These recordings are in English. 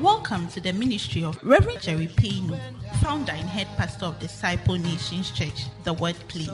Welcome to the ministry of Reverend Jerry Payno, founder and head pastor of Disciple Nations Church, The Word Please,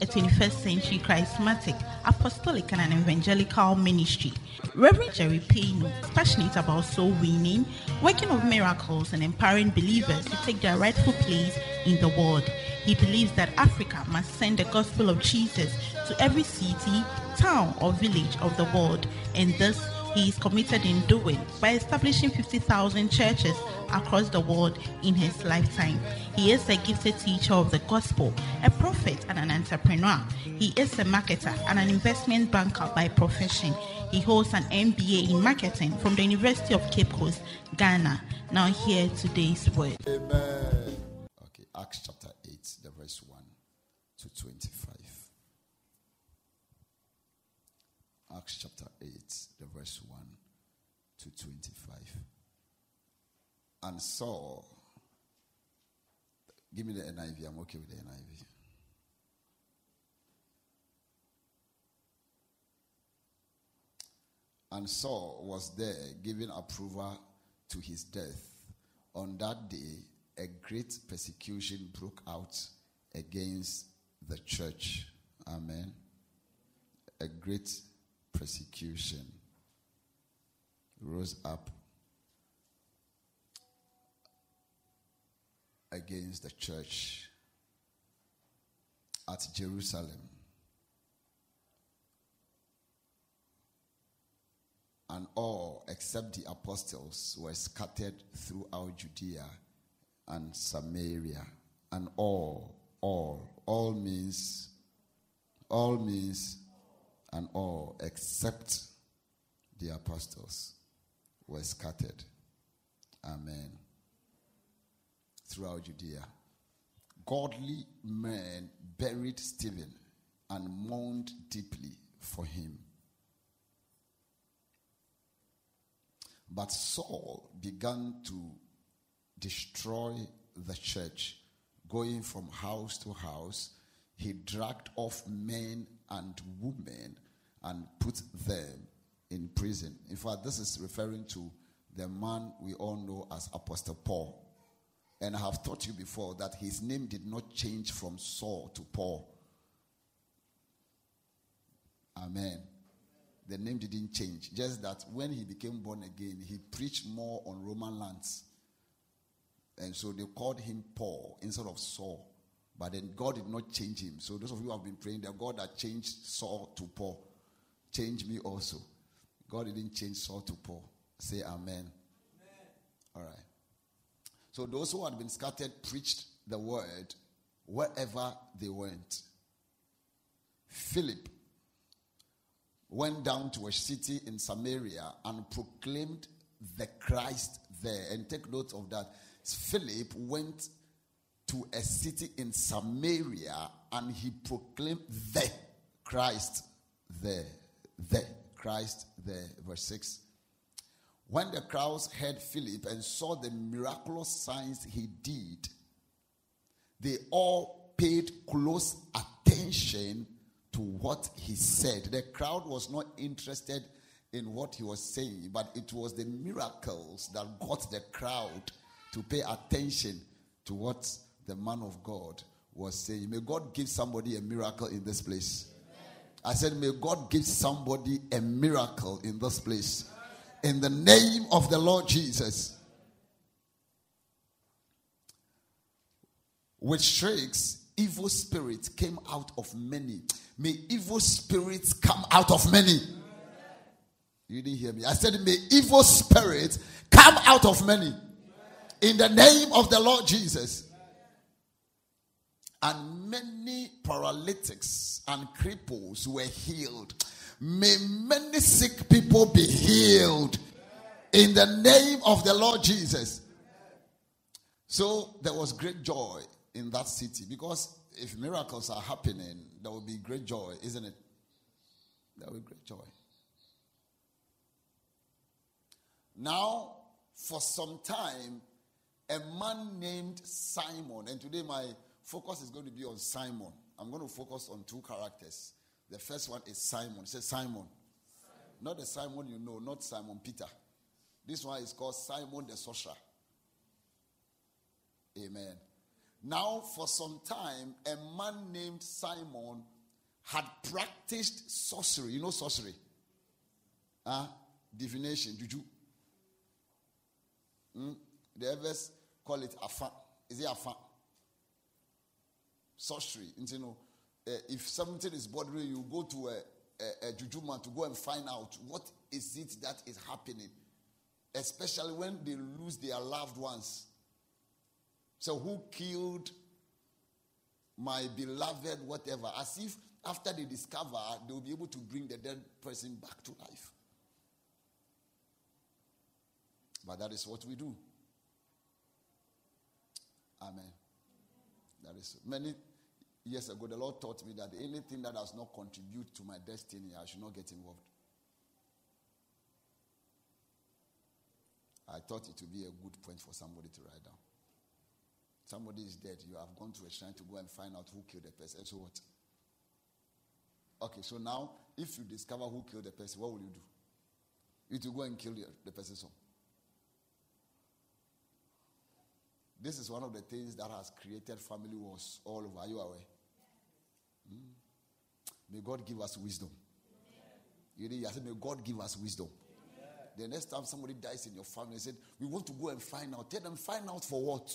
a 21st century charismatic, apostolic, and an evangelical ministry. Reverend Jerry Payno is passionate about soul winning, working of miracles, and empowering believers to take their rightful place in the world. He believes that Africa must send the gospel of Jesus to every city, town, or village of the world, and thus he is committed in doing by establishing 50,000 churches across the world in his lifetime. He is a gifted teacher of the gospel, a prophet, and an entrepreneur. He is a marketer and an investment banker by profession. He holds an MBA in marketing from the University of Cape Coast, Ghana. Now, hear today's word. Amen. Okay, Acts chapter 8, the verse 1 to 25. Acts chapter 8, the verse 1 to 25. And Saul, give me the NIV, I'm okay with the NIV. And Saul was there giving approval to his death. On that day, a great persecution broke out against the church. Amen. A great persecution rose up against the church at Jerusalem. And all except the apostles were scattered throughout Judea and Samaria. And all, all, all means, all means, and all except the apostles were scattered. Amen. Throughout Judea. Godly men buried Stephen and mourned deeply for him. But Saul began to destroy the church, going from house to house. He dragged off men and women and put them in prison. In fact, this is referring to the man we all know as Apostle Paul. And I have taught you before that his name did not change from Saul to Paul. Amen. The name didn't change. Just that when he became born again, he preached more on Roman lands. And so they called him Paul instead of Saul. But then God did not change him. So those of you who have been praying, that God that changed Saul to Paul, change me also. God didn't change Saul to Paul. Say amen. amen. All right. So those who had been scattered preached the word wherever they went. Philip went down to a city in Samaria and proclaimed the Christ there. And take note of that. Philip went to a city in Samaria and he proclaimed the Christ there. The Christ there. Verse 6. When the crowds heard Philip and saw the miraculous signs he did, they all paid close attention to what he said. The crowd was not interested in what he was saying, but it was the miracles that got the crowd to pay attention to what the man of God was saying. May God give somebody a miracle in this place. I said, May God give somebody a miracle in this place. In the name of the Lord Jesus. With shrieks, evil spirits came out of many. May evil spirits come out of many. You didn't hear me. I said, May evil spirits come out of many. In the name of the Lord Jesus and many paralytics and cripples were healed. May many sick people be healed in the name of the Lord Jesus. So there was great joy in that city because if miracles are happening, there will be great joy, isn't it? There will be great joy. Now, for some time, a man named Simon, and today my focus is going to be on Simon. I'm going to focus on two characters. The first one is Simon. Say Simon. Simon. Not the Simon you know, not Simon Peter. This one is called Simon the Sorcerer. Amen. Now, for some time, a man named Simon had practiced sorcery. You know sorcery? Huh? Divination, juju. Hmm? The others call it afa. Is it afa? Sorcery. You know, uh, if something is bothering you, go to a, a, a juju man to go and find out what is it that is happening. Especially when they lose their loved ones. So, who killed my beloved, whatever? As if after they discover, they'll be able to bring the dead person back to life. But that is what we do. Amen. That is many years ago, the Lord taught me that anything that does not contribute to my destiny, I should not get involved. I thought it would be a good point for somebody to write down. Somebody is dead. You have gone to a shrine to go and find out who killed the person. So what? Okay, so now if you discover who killed the person, what will you do? You to go and kill the person. So this is one of the things that has created family wars all over. Are you aware? Mm. May God give us wisdom. You know, I said, May God give us wisdom. The next time somebody dies in your family, said, We want to go and find out. Tell them, find out for what?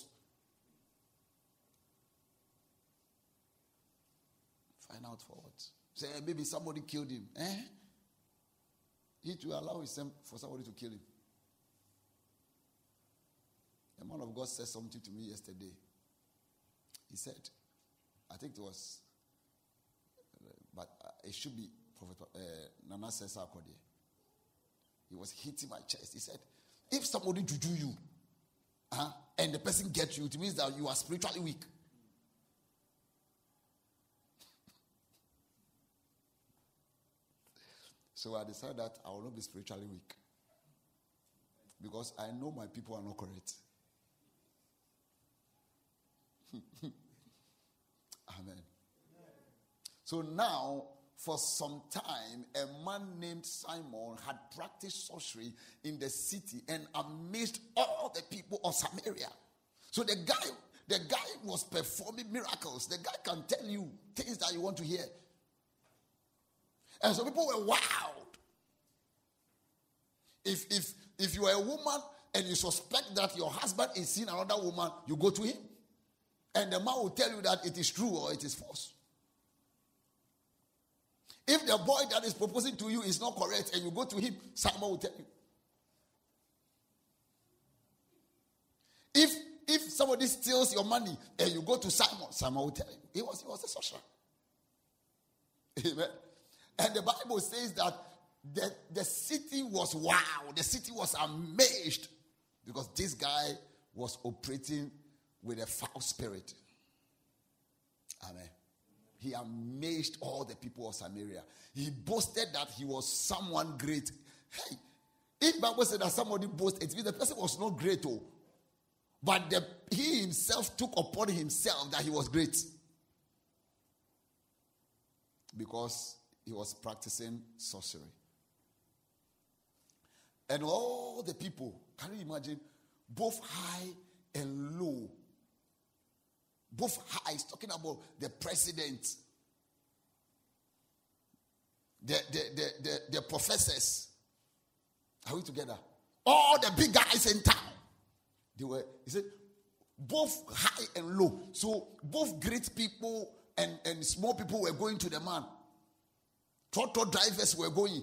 Find out for what? Say, maybe somebody killed him. Eh? He to allow himself for somebody to kill him. A man of God said something to me yesterday. He said, I think it was, it should be Prophet uh, Nana Sesa. He was hitting my chest. He said, if somebody do you, uh, and the person gets you, it means that you are spiritually weak. So I decided that I will not be spiritually weak. Because I know my people are not correct. Amen. So now, for some time, a man named Simon had practiced sorcery in the city and amazed all the people of Samaria. So the guy, the guy was performing miracles. The guy can tell you things that you want to hear. And so people were wowed. If if if you are a woman and you suspect that your husband is seeing another woman, you go to him. And the man will tell you that it is true or it is false. If the boy that is proposing to you is not correct and you go to him, someone will tell you. If if somebody steals your money and you go to Simon, Simon will tell you. He was, he was a sorcerer. Amen. And the Bible says that the, the city was wow. The city was amazed because this guy was operating with a foul spirit. Amen. He amazed all the people of Samaria. He boasted that he was someone great. Hey, if Bible said that somebody boasted, it means the person was not great, oh. But the, he himself took upon himself that he was great. Because he was practicing sorcery. And all the people, can you imagine, both high and low, both high, is talking about the president, the, the, the, the, the professors. Are we together? All the big guys in town. They were, he said, both high and low. So both great people and, and small people were going to the man. Tractor drivers were going.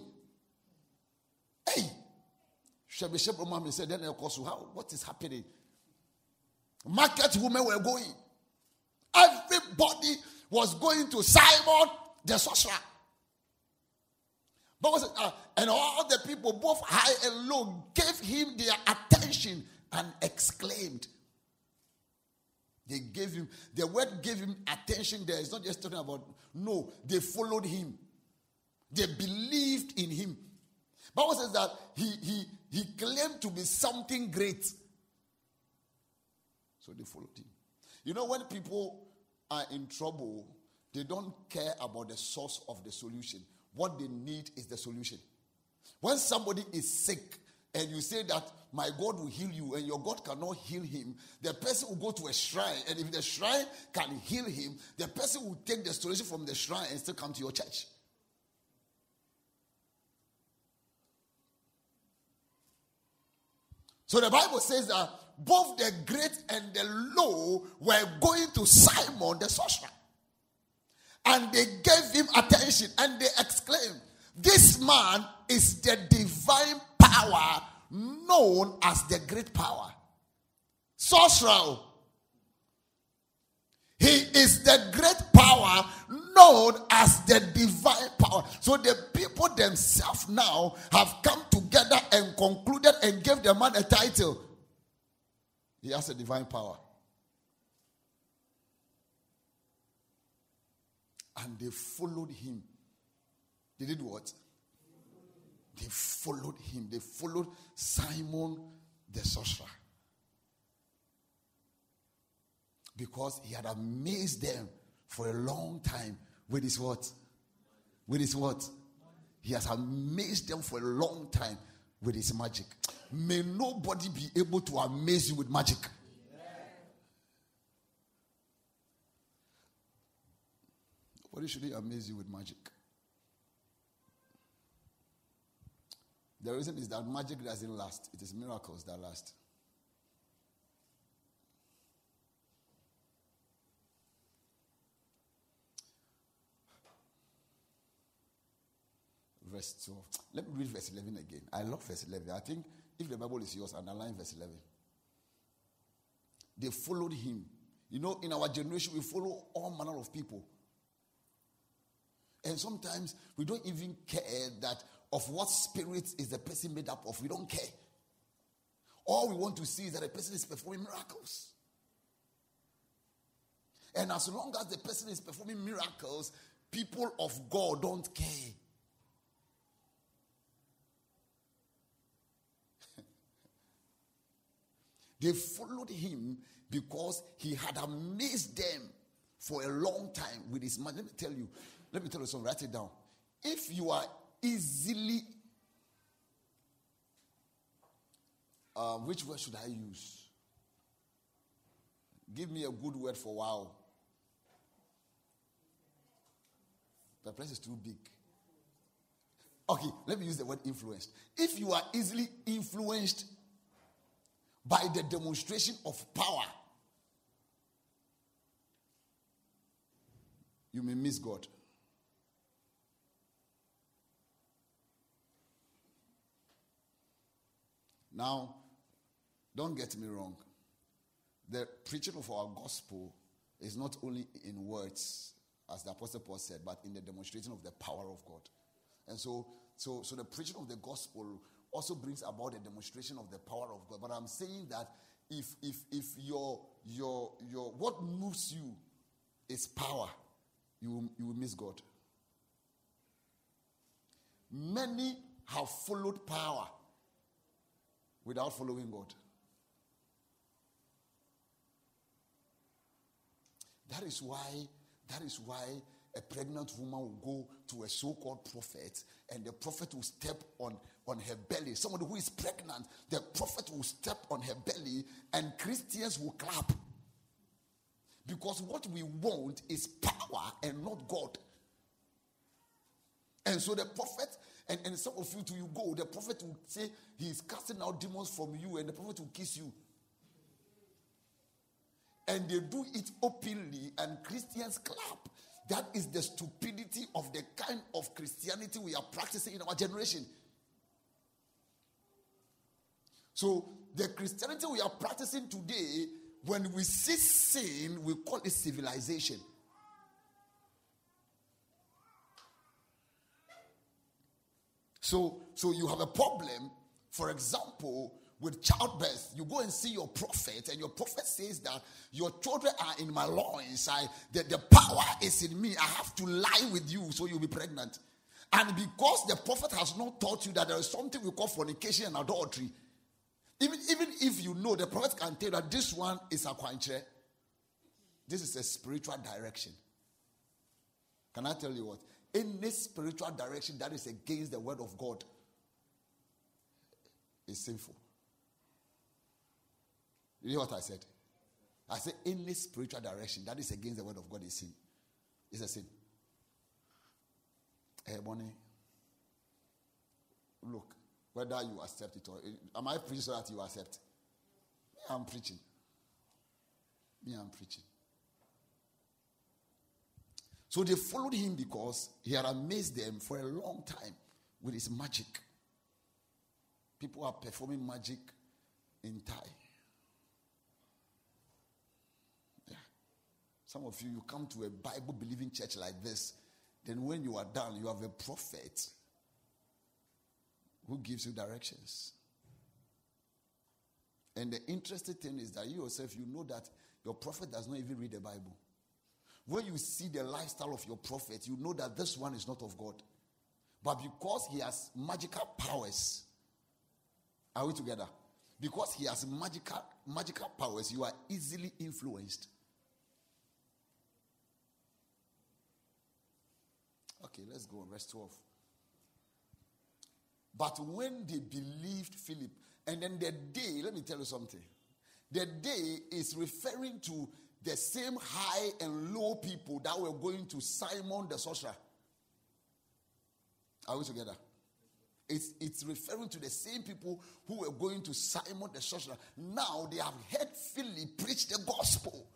Hey, Shebishep Romami said, then of course, how what is happening? Market women were going. Everybody was going to Simon the sorcerer. Uh, and all the people, both high and low, gave him their attention and exclaimed. They gave him, the word gave him attention there. It's not just talking about, no, they followed him. They believed in him. Bible says that he, he, he claimed to be something great. So they followed him. You know, when people are in trouble, they don't care about the source of the solution. What they need is the solution. When somebody is sick, and you say that my God will heal you and your God cannot heal him, the person will go to a shrine. And if the shrine can heal him, the person will take the solution from the shrine and still come to your church. So the Bible says that both the great and the low were going to Simon the sorcerer. And they gave him attention and they exclaimed, This man is the divine power known as the great power. Sorcerer. He is the great power known as the divine power. So the people themselves now have come together and concluded and gave the man a title. He has a divine power. And they followed him. They did what? They followed him. They followed Simon the sorcerer. Because he had amazed them for a long time with his what? With his what? He has amazed them for a long time with his magic. May nobody be able to amaze you with magic. Nobody should amaze you with magic. The reason is that magic doesn't last, it is miracles that last. Verse 12. Let me read verse 11 again. I love verse 11. I think if the Bible is yours, underline verse 11. They followed him. You know, in our generation, we follow all manner of people. And sometimes we don't even care that of what spirit is the person made up of. We don't care. All we want to see is that a person is performing miracles. And as long as the person is performing miracles, people of God don't care. They followed him because he had amazed them for a long time with his mind. Let me tell you, let me tell you something, write it down. If you are easily. Um, which word should I use? Give me a good word for wow. The place is too big. Okay, let me use the word influenced. If you are easily influenced by the demonstration of power, you may miss God. Now, don't get me wrong. The preaching of our gospel is not only in words, as the Apostle Paul said, but in the demonstration of the power of God. And so, so, so the preaching of the gospel also brings about a demonstration of the power of God. But I'm saying that if if if your your your what moves you is power, you will, you will miss God. Many have followed power without following God. That is why, that is why a pregnant woman will go to a so-called prophet and the prophet will step on, on her belly. Somebody who is pregnant, the prophet will step on her belly and Christians will clap. Because what we want is power and not God. And so the prophet and, and some of you, to you go, the prophet will say he's casting out demons from you, and the prophet will kiss you. And they do it openly, and Christians clap. That is the stupidity of the kind of Christianity we are practicing in our generation. So, the Christianity we are practicing today, when we see sin, we call it civilization. So, so you have a problem, for example, with childbirth. You go and see your prophet, and your prophet says that your children are in my loins. I, the, the power is in me. I have to lie with you so you'll be pregnant. And because the prophet has not taught you that there is something we call fornication and adultery, even, even if you know, the prophet can tell that this one is a quanche. This is a spiritual direction. Can I tell you what? any spiritual direction that is against the word of God is sinful. You hear what I said? I said any spiritual direction that is against the word of God is sin. It's a sin. Hey, Bonnie, look, whether you accept it or am I preaching so that you accept? Me, I'm preaching. Me, I'm preaching. So they followed him because he had amazed them for a long time with his magic. People are performing magic in Thai. Yeah. Some of you, you come to a Bible believing church like this, then when you are done, you have a prophet who gives you directions. And the interesting thing is that you yourself, you know that your prophet does not even read the Bible. When you see the lifestyle of your prophet, you know that this one is not of God. But because he has magical powers, are we together? Because he has magical magical powers, you are easily influenced. Okay, let's go on verse 12. But when they believed Philip, and then the day, let me tell you something. The day is referring to the same high and low people that were going to Simon the sorcerer. Are we together? It's, it's referring to the same people who were going to Simon the sorcerer. Now they have heard Philip preach the gospel.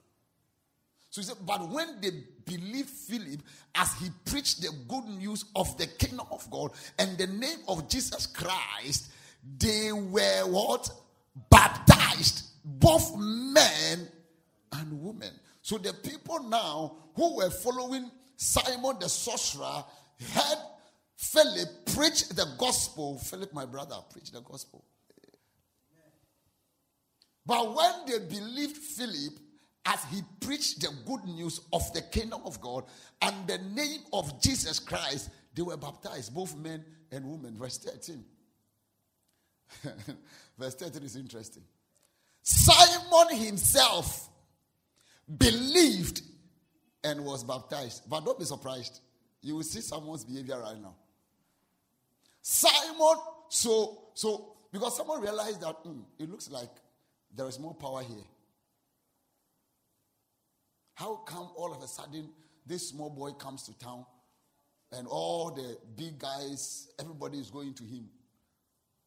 So he said, but when they believed Philip as he preached the good news of the kingdom of God and the name of Jesus Christ, they were what? Baptized, both men and women. So the people now who were following Simon the sorcerer heard Philip preach the gospel. Philip, my brother, preach the gospel. But when they believed Philip as he preached the good news of the kingdom of God and the name of Jesus Christ, they were baptized, both men and women. Verse 13. Verse 13 is interesting. Simon himself believed and was baptized. But don't be surprised. You will see someone's behavior right now. Simon, so, so, because someone realized that mm, it looks like there is more power here. How come all of a sudden this small boy comes to town and all the big guys, everybody is going to him?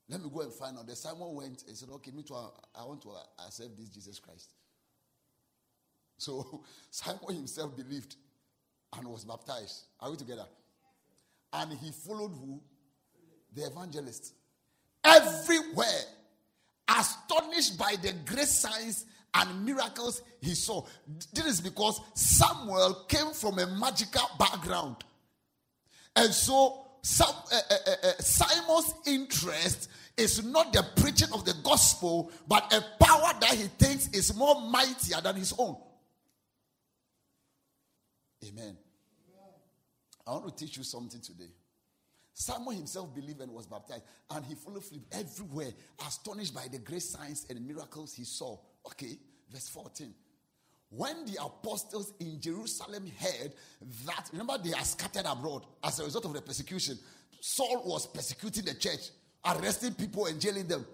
Let me go and find out. The Simon went and said, Okay, me too, I want to uh, accept this Jesus Christ. So Simon himself believed and was baptized. Are we together? And he followed who? The evangelist. Everywhere, astonished by the great signs and miracles he saw. This is because Samuel came from a magical background. And so some, uh, uh, uh, Simon's interest is not the preaching of the gospel, but a power that he thinks is more mightier than his own. Amen. I want to teach you something today. Simon himself believed and was baptized, and he followed Philip everywhere, astonished by the great signs and miracles he saw. Okay, verse 14. When the apostles in Jerusalem heard that, remember, they are scattered abroad as a result of the persecution. Saul was persecuting the church, arresting people and jailing them.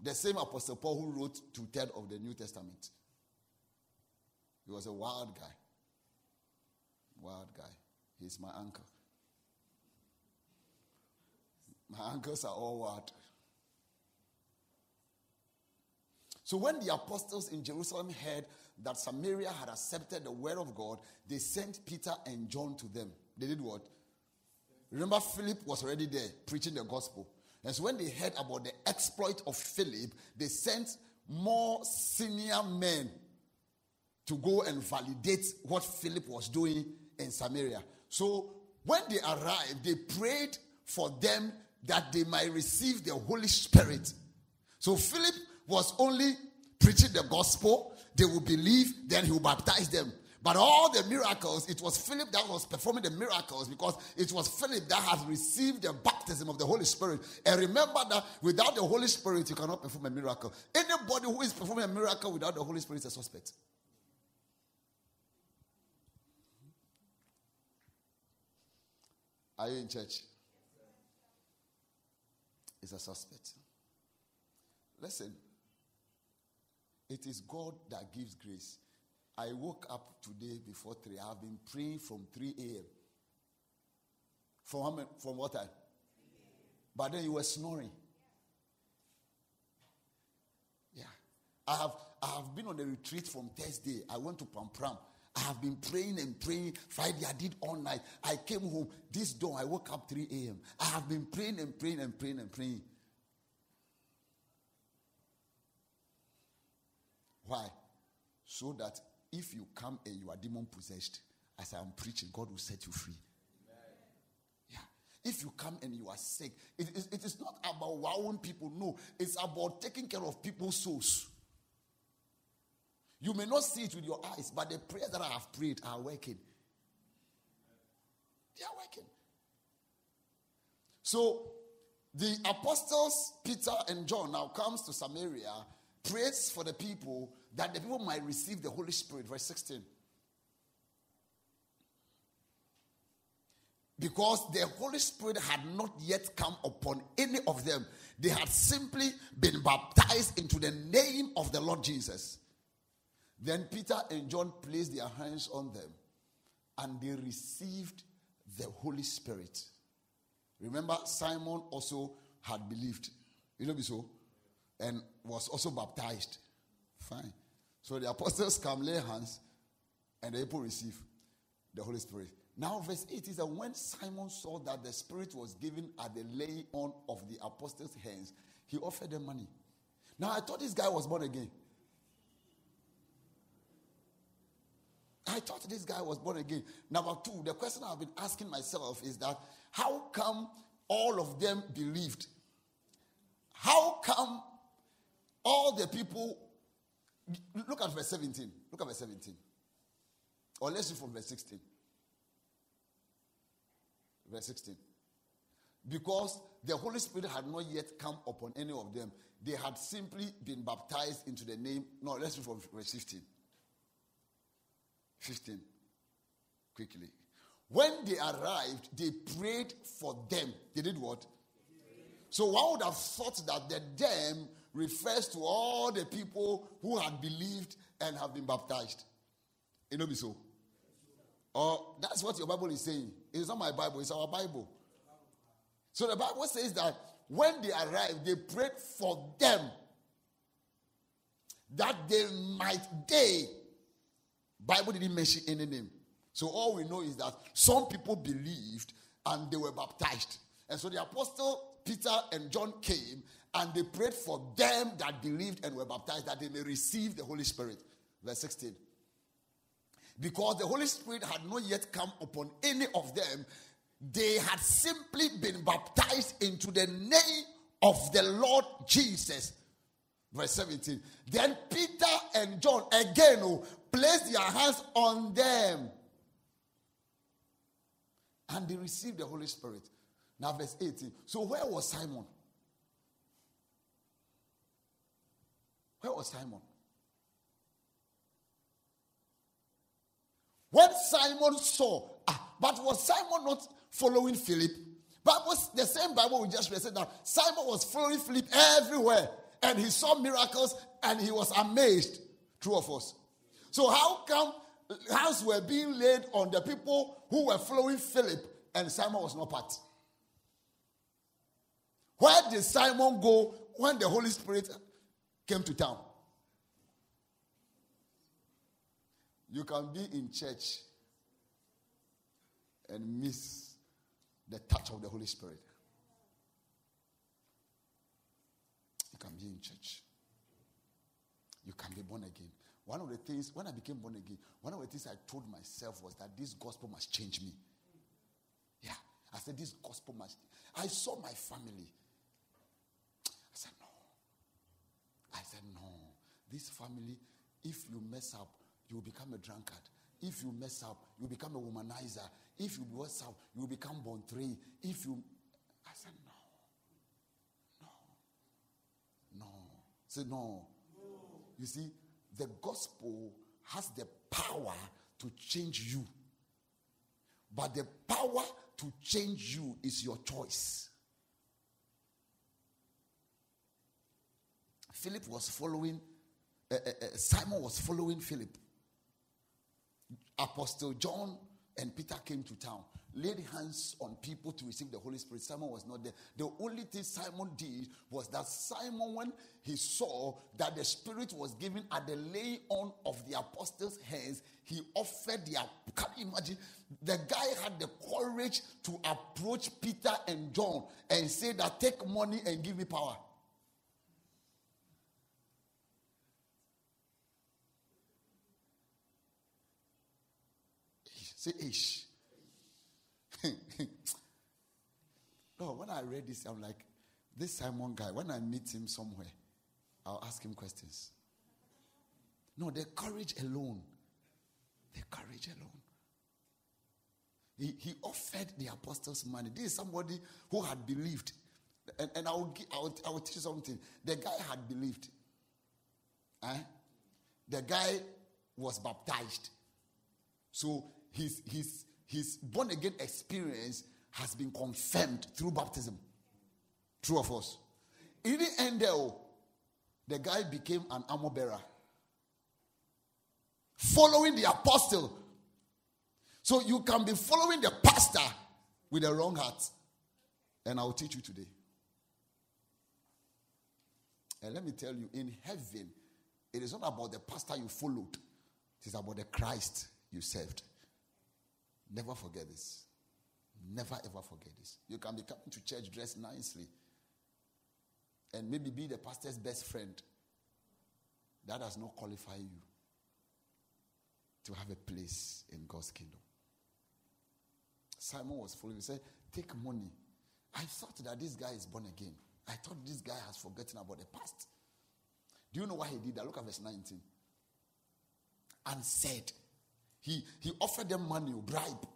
The same apostle Paul who wrote two thirds of the New Testament. He was a wild guy. Wild guy. He's my uncle. My uncles are all wild. So when the apostles in Jerusalem heard that Samaria had accepted the word of God, they sent Peter and John to them. They did what? Remember, Philip was already there preaching the gospel. And so when they heard about the exploit of Philip, they sent more senior men to go and validate what Philip was doing in Samaria. So when they arrived, they prayed for them that they might receive the Holy Spirit. So Philip was only preaching the gospel, they will believe, then he will baptize them. But all the miracles, it was Philip that was performing the miracles because it was Philip that has received the baptism of the Holy Spirit. And remember that without the Holy Spirit, you cannot perform a miracle. Anybody who is performing a miracle without the Holy Spirit is a suspect. Are you in church? Is a suspect. Listen, it is God that gives grace. I woke up today before 3. I have been praying from 3 a.m. From, from what time? But then you were snoring. Yeah. I have, I have been on a retreat from Thursday. I went to Prampram. I have been praying and praying. Friday, I did all night. I came home. This dawn, I woke up 3 a.m. I have been praying and praying and praying and praying. Why? So that if you come and you are demon possessed, as I am preaching, God will set you free. Yeah. If you come and you are sick, it is, it is not about wowing people. No, it's about taking care of people's souls. You may not see it with your eyes, but the prayers that I have prayed are working. They are working. So the apostles Peter and John now comes to Samaria, prays for the people that the people might receive the Holy Spirit. Verse 16. Because the Holy Spirit had not yet come upon any of them. They had simply been baptized into the name of the Lord Jesus. Then Peter and John placed their hands on them and they received the Holy Spirit. Remember, Simon also had believed. You know, so? And was also baptized. Fine. So the apostles come, lay hands, and the people receive the Holy Spirit. Now, verse 8 is that when Simon saw that the Spirit was given at the laying on of the apostles' hands, he offered them money. Now, I thought this guy was born again. I thought this guy was born again. Number two, the question I've been asking myself is that how come all of them believed? How come all the people look at verse 17. Look at verse 17. Or let's read from verse 16. Verse 16. Because the Holy Spirit had not yet come upon any of them. They had simply been baptized into the name. No, let's read from verse 15. 15. Quickly. When they arrived, they prayed for them. They did what? So one would have thought that the them refers to all the people who had believed and have been baptized. You know be so. Or that's what your Bible is saying. It's not my Bible, it's our Bible. So the Bible says that when they arrived, they prayed for them that they might they Bible didn't mention any name. So all we know is that some people believed and they were baptized. And so the apostle Peter and John came and they prayed for them that believed and were baptized that they may receive the Holy Spirit. Verse 16. Because the Holy Spirit had not yet come upon any of them, they had simply been baptized into the name of the Lord Jesus. Verse 17. Then Peter and John again oh, placed their hands on them. And they received the Holy Spirit. Now, verse 18. So, where was Simon? Where was Simon? When Simon saw, ah, but was Simon not following Philip? But was the same Bible we just read said that Simon was following Philip everywhere, and he saw miracles, and he was amazed. True of us. So how come hands were being laid on the people who were following Philip, and Simon was not part? Where did Simon go when the Holy Spirit came to town. You can be in church and miss the touch of the Holy Spirit. You can be in church. You can be born again. One of the things, when I became born again, one of the things I told myself was that this gospel must change me. Yeah. I said, this gospel must. I saw my family. I said, no. I said, no. This family, if you mess up, you become a drunkard. If you mess up, you become a womanizer. If you mess up, you become born three. If you. I said, no. No. No. Say, no. no. You see, the gospel has the power to change you. But the power to change you is your choice. Philip was following, uh, uh, Simon was following Philip. Apostle John and Peter came to town, laid hands on people to receive the Holy Spirit. Simon was not there. The only thing Simon did was that Simon, when he saw that the Spirit was given at the laying on of the apostles' hands, he offered the. Can you imagine? The guy had the courage to approach Peter and John and say that take money and give me power. Say ish. no, when I read this, I'm like, this Simon guy, when I meet him somewhere, I'll ask him questions. No, the courage alone. The courage alone. He, he offered the apostles money. This is somebody who had believed. And, and I, will, I, will, I will tell you something. The guy had believed. Eh? The guy was baptized. So his, his, his born again experience has been confirmed through baptism. True of us. In the end, though, the guy became an armor bearer, following the apostle. So you can be following the pastor with a wrong heart. And I'll teach you today. And let me tell you, in heaven, it is not about the pastor you followed, it is about the Christ you served. Never forget this. Never ever forget this. You can be coming to church dressed nicely and maybe be the pastor's best friend. That does not qualify you to have a place in God's kingdom. Simon was following. He said, Take money. I thought that this guy is born again. I thought this guy has forgotten about the past. Do you know why he did that? Look at verse 19. And said, he, he offered them money, bribe.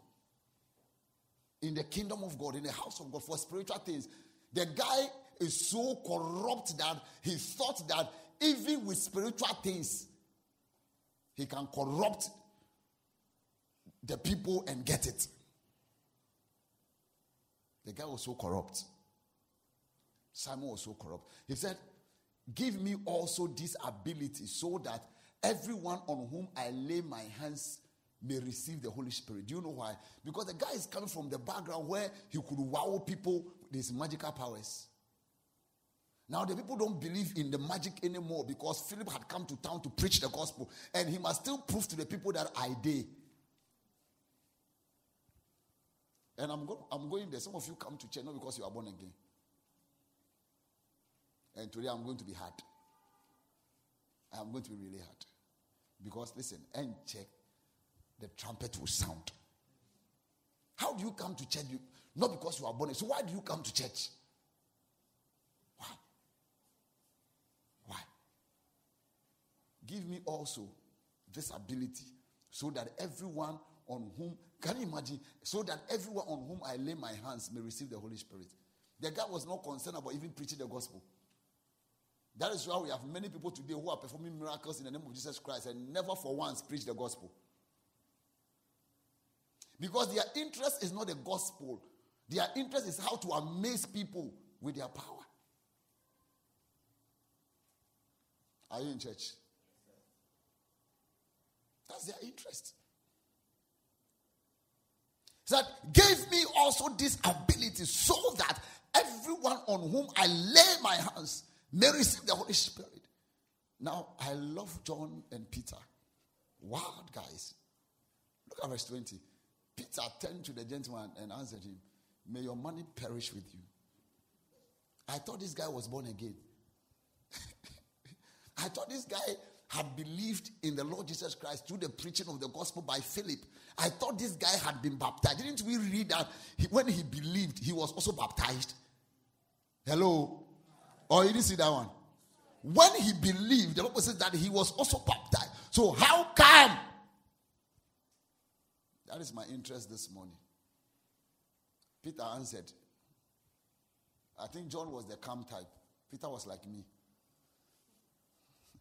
In the kingdom of God, in the house of God, for spiritual things. The guy is so corrupt that he thought that even with spiritual things, he can corrupt the people and get it. The guy was so corrupt. Simon was so corrupt. He said, Give me also this ability so that everyone on whom I lay my hands may receive the Holy Spirit. Do you know why? Because the guy is coming from the background where he could wow people with his magical powers. Now, the people don't believe in the magic anymore because Philip had come to town to preach the gospel, and he must still prove to the people that I did. And I'm, go- I'm going there. Some of you come to church not because you are born again. And today I'm going to be hard. I'm going to be really hard. Because listen, and check the trumpet will sound. How do you come to church? Not because you are born. So why do you come to church? Why? Why? Give me also this ability so that everyone on whom, can you imagine? So that everyone on whom I lay my hands may receive the Holy Spirit. The guy was not concerned about even preaching the gospel. That is why we have many people today who are performing miracles in the name of Jesus Christ and never for once preach the gospel. Because their interest is not the gospel, their interest is how to amaze people with their power. Are you in church? That's their interest. That gave me also this ability so that everyone on whom I lay my hands may receive the Holy Spirit. Now, I love John and Peter. Wild guys. Look at verse 20. Peter turned to the gentleman and answered him, May your money perish with you. I thought this guy was born again. I thought this guy had believed in the Lord Jesus Christ through the preaching of the gospel by Philip. I thought this guy had been baptized. Didn't we read that he, when he believed, he was also baptized? Hello? Or you didn't see that one? When he believed, the Bible says that he was also baptized. So how come that is my interest this morning. Peter answered. I think John was the calm type. Peter was like me.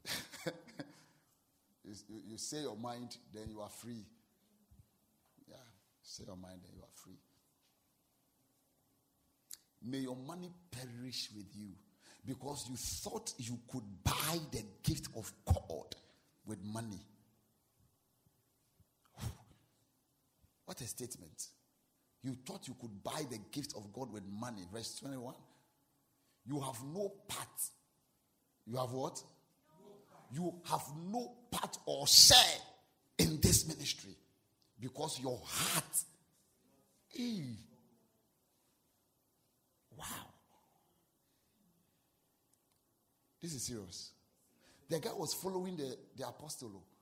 you, you, say your mind, then you are free. Yeah, say your mind, then you are free. May your money perish with you. because you thought you could buy the gift of God with money. What a statement. You thought you could buy the gift of God with money. Verse 21. You have no part. You have what? you have no part or share in this ministry because your heart. Ew. Wow. This is serious. The guy was following the, the apostle. Oh.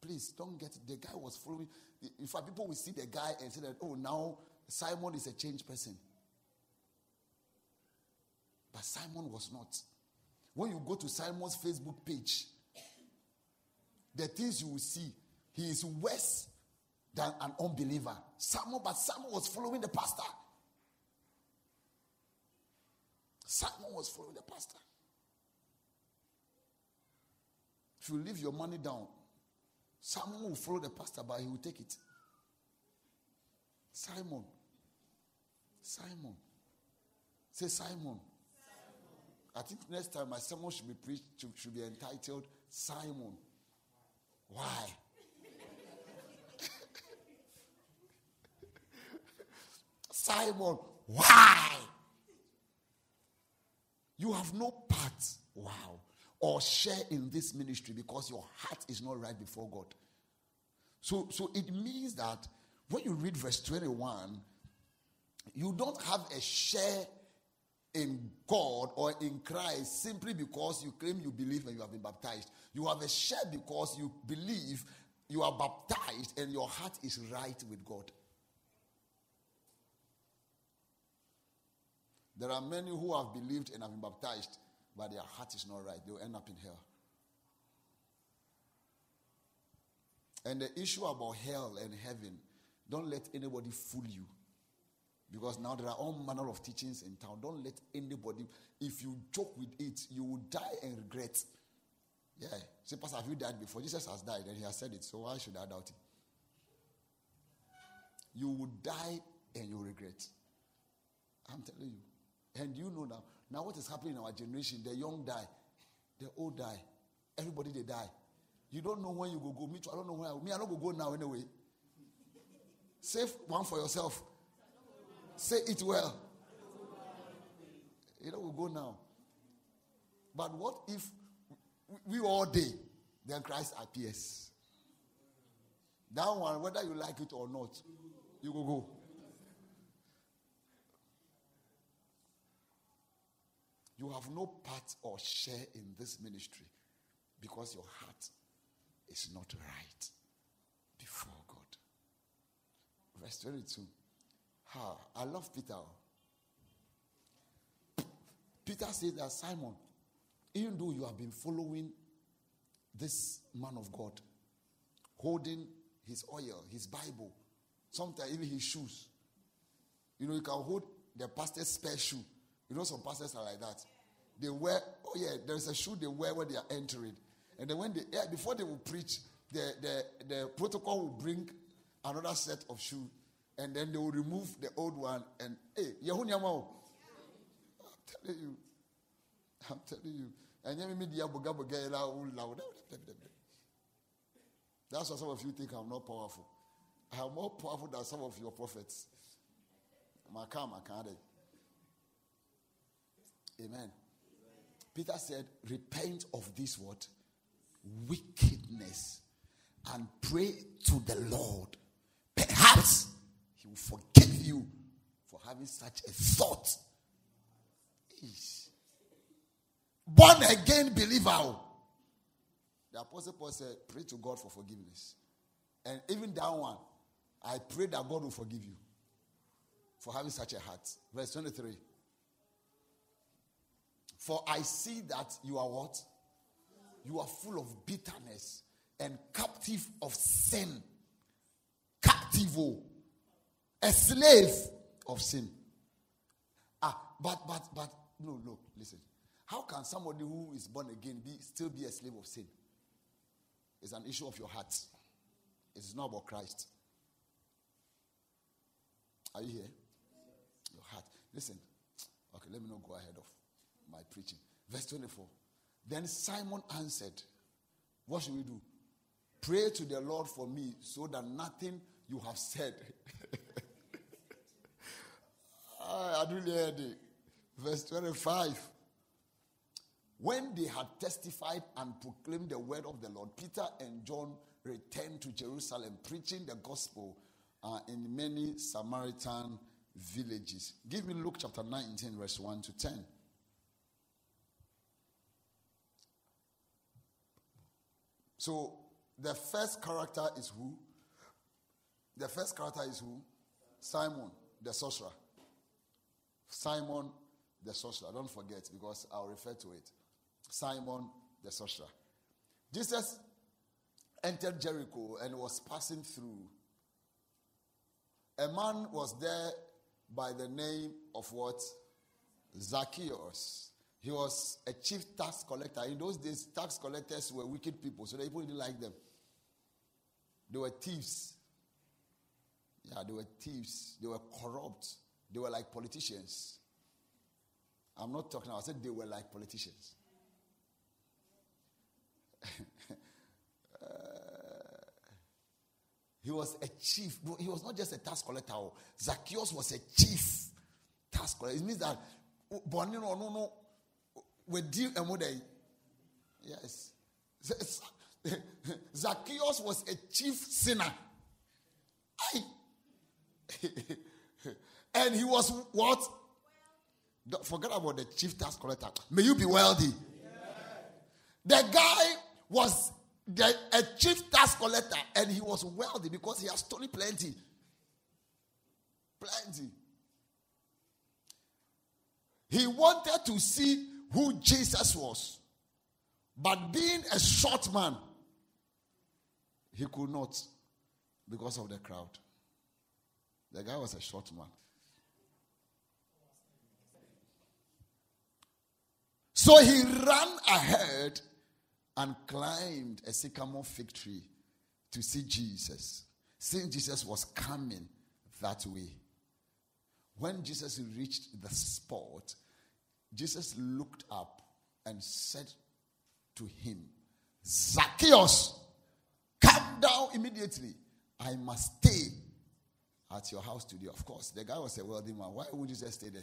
Please don't get. The guy was following. In fact, people will see the guy and say that, oh, now Simon is a changed person. But Simon was not. When you go to Simon's Facebook page, the things you will see, he is worse than an unbeliever. Simon, but Simon was following the pastor. Simon was following the pastor. If you leave your money down, Simon will follow the pastor, but he will take it. Simon. Simon. Say Simon. I think next time my sermon should be preached, should, should be entitled Simon. Why? Simon, why? You have no part, wow, or share in this ministry because your heart is not right before God. So, so it means that when you read verse 21, you don't have a share in God or in Christ simply because you claim you believe and you have been baptized. You have a share because you believe you are baptized and your heart is right with God. There are many who have believed and have been baptized, but their heart is not right. They'll end up in hell. And the issue about hell and heaven, don't let anybody fool you. Because now there are all manner of teachings in town. Don't let anybody, if you joke with it, you will die and regret. Yeah. Say, Pastor, have you died before? Jesus has died and he has said it, so why should I doubt it? You will die and you will regret. I'm telling you. And you know now, now what is happening in our generation? The young die, the old die, everybody they die. You don't know when you go go. Me too, I don't know where. Me, I don't go go now anyway. Save one for yourself. Say it well. You know, we'll go now. But what if we all day, then Christ appears? That one, whether you like it or not, you go go. You have no part or share in this ministry because your heart is not right before God. Verse 22. Ha, I love Peter. Peter says that Simon, even though you have been following this man of God, holding his oil, his Bible, sometimes even his shoes. You know, you can hold the pastor's spare shoe. You know, some pastors are like that. They wear, oh yeah, there's a shoe they wear when they are entering. And then when they, yeah, before they will preach, the, the, the protocol will bring another set of shoe, and then they will remove the old one and hey, Yehunyamo. I'm telling you. I'm telling you. And then media. That's why some of you think I'm not powerful. I am more powerful than some of your prophets. Amen. Peter said, Repent of this what? Wickedness and pray to the Lord. Perhaps he will forgive you for having such a thought. Born again believer. Oh. The Apostle Paul said, Pray to God for forgiveness. And even that one, I pray that God will forgive you for having such a heart. Verse 23. For I see that you are what? You are full of bitterness and captive of sin. Captive. Oh a slave of sin. Ah, but, but, but, no, no, listen. How can somebody who is born again be still be a slave of sin? It's an issue of your heart. It's not about Christ. Are you here? Your heart. Listen. Okay, let me not go ahead of. My preaching. Verse 24. Then Simon answered, What should we do? Pray to the Lord for me so that nothing you have said. I really heard it. Verse 25. When they had testified and proclaimed the word of the Lord, Peter and John returned to Jerusalem, preaching the gospel uh, in many Samaritan villages. Give me Luke chapter 19, verse 1 to 10. So, the first character is who? The first character is who? Simon, the sorcerer. Simon, the sorcerer. Don't forget because I'll refer to it. Simon, the sorcerer. Jesus entered Jericho and was passing through. A man was there by the name of what? Zacchaeus. He was a chief tax collector. In those days, tax collectors were wicked people, so the people didn't like them. They were thieves. Yeah, they were thieves. They were corrupt. They were like politicians. I'm not talking, I said they were like politicians. uh, he was a chief. He was not just a tax collector. Oh. Zacchaeus was a chief tax collector. It means that, oh, no, no, no. Deal and Yes. Zacchaeus was a chief sinner. And he was what? Don't forget about the chief tax collector. May you be wealthy. The guy was the, a chief tax collector and he was wealthy because he has stolen plenty. Plenty. He wanted to see who Jesus was. But being a short man, he could not because of the crowd. The guy was a short man. So he ran ahead and climbed a sycamore fig tree to see Jesus, since Jesus was coming that way. When Jesus reached the spot, Jesus looked up and said to him, Zacchaeus, come down immediately. I must stay at your house today. Of course, the guy was a wealthy man. Why would just stay there?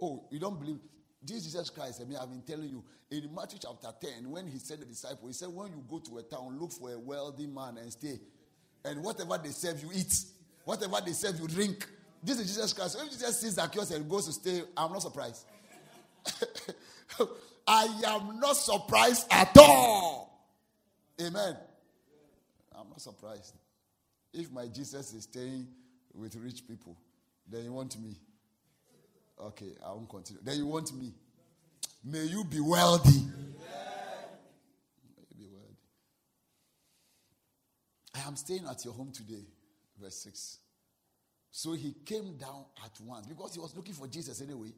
Oh, you don't believe? Jesus Christ, I mean, I've been telling you in Matthew chapter 10, when he said the disciple, he said, When you go to a town, look for a wealthy man and stay. And whatever they serve, you eat. Whatever they serve, you drink. This is Jesus Christ. If Jesus sees Zacchaeus and goes to stay, I'm not surprised. I am not surprised at all. Amen. I'm not surprised. If my Jesus is staying with rich people, then you want me. Okay, I won't continue. Then you want me. May you be wealthy. May you be wealthy. I am staying at your home today. Verse 6. So he came down at once because he was looking for Jesus anyway.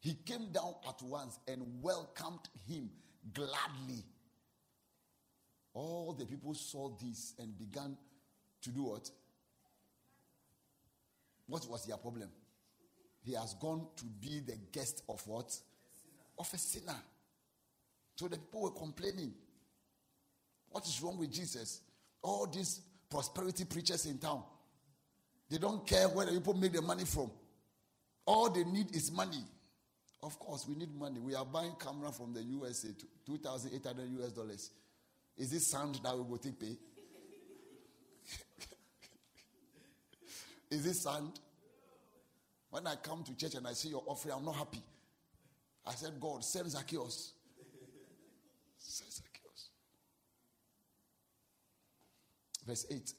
He came down at once and welcomed him gladly. All the people saw this and began to do what? What was their problem? He has gone to be the guest of what? Of a sinner. So the people were complaining. What is wrong with Jesus? All these prosperity preachers in town. They don't care where the people make their money from. All they need is money. Of course, we need money. We are buying camera from the USA, 2,800 US dollars. Is this sound that we will take pay? is this sand? When I come to church and I see your offering, I'm not happy. I said, God, send Zacchaeus. Send Zacchaeus. Verse 8.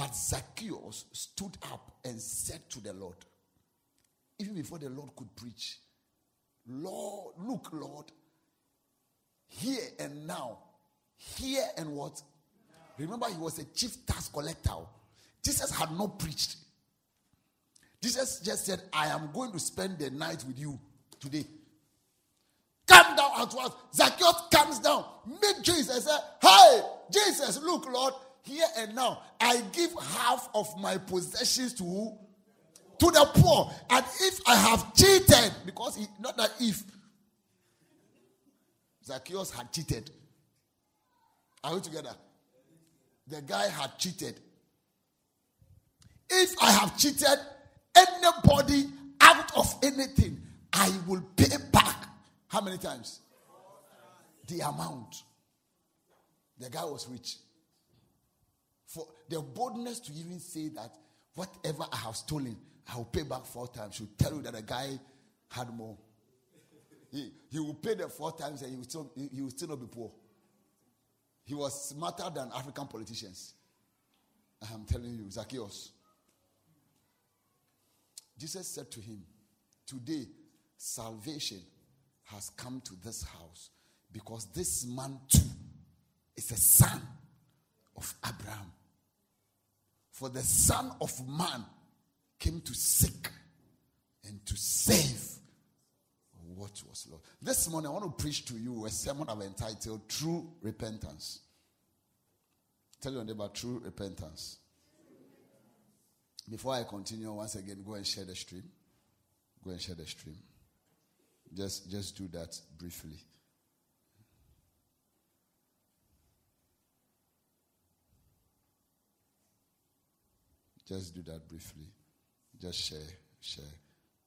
But Zacchaeus stood up and said to the Lord, even before the Lord could preach, Lord, look, Lord, here and now, here and what? Remember, he was a chief tax collector. Jesus had not preached. Jesus just said, I am going to spend the night with you today. Come down at once. Zacchaeus comes down, meet Jesus, and say, Hey, Jesus, look, Lord, here and now, I give half of my possessions to to the poor. And if I have cheated, because not that if Zacchaeus had cheated. Are we together? The guy had cheated. If I have cheated anybody out of anything, I will pay back. How many times? The amount. The guy was rich. For the boldness to even say that whatever I have stolen, I will pay back four times should tell you that the guy had more. He, he will pay the four times and he will, still, he will still not be poor. He was smarter than African politicians. I'm telling you, Zacchaeus. Jesus said to him, Today, salvation has come to this house because this man too is a son of Abraham. For the Son of Man came to seek and to save what was lost. This morning, I want to preach to you a sermon I've entitled True Repentance. Tell your neighbor true repentance. Before I continue, once again, go and share the stream. Go and share the stream. Just, just do that briefly. Just do that briefly. Just share, share,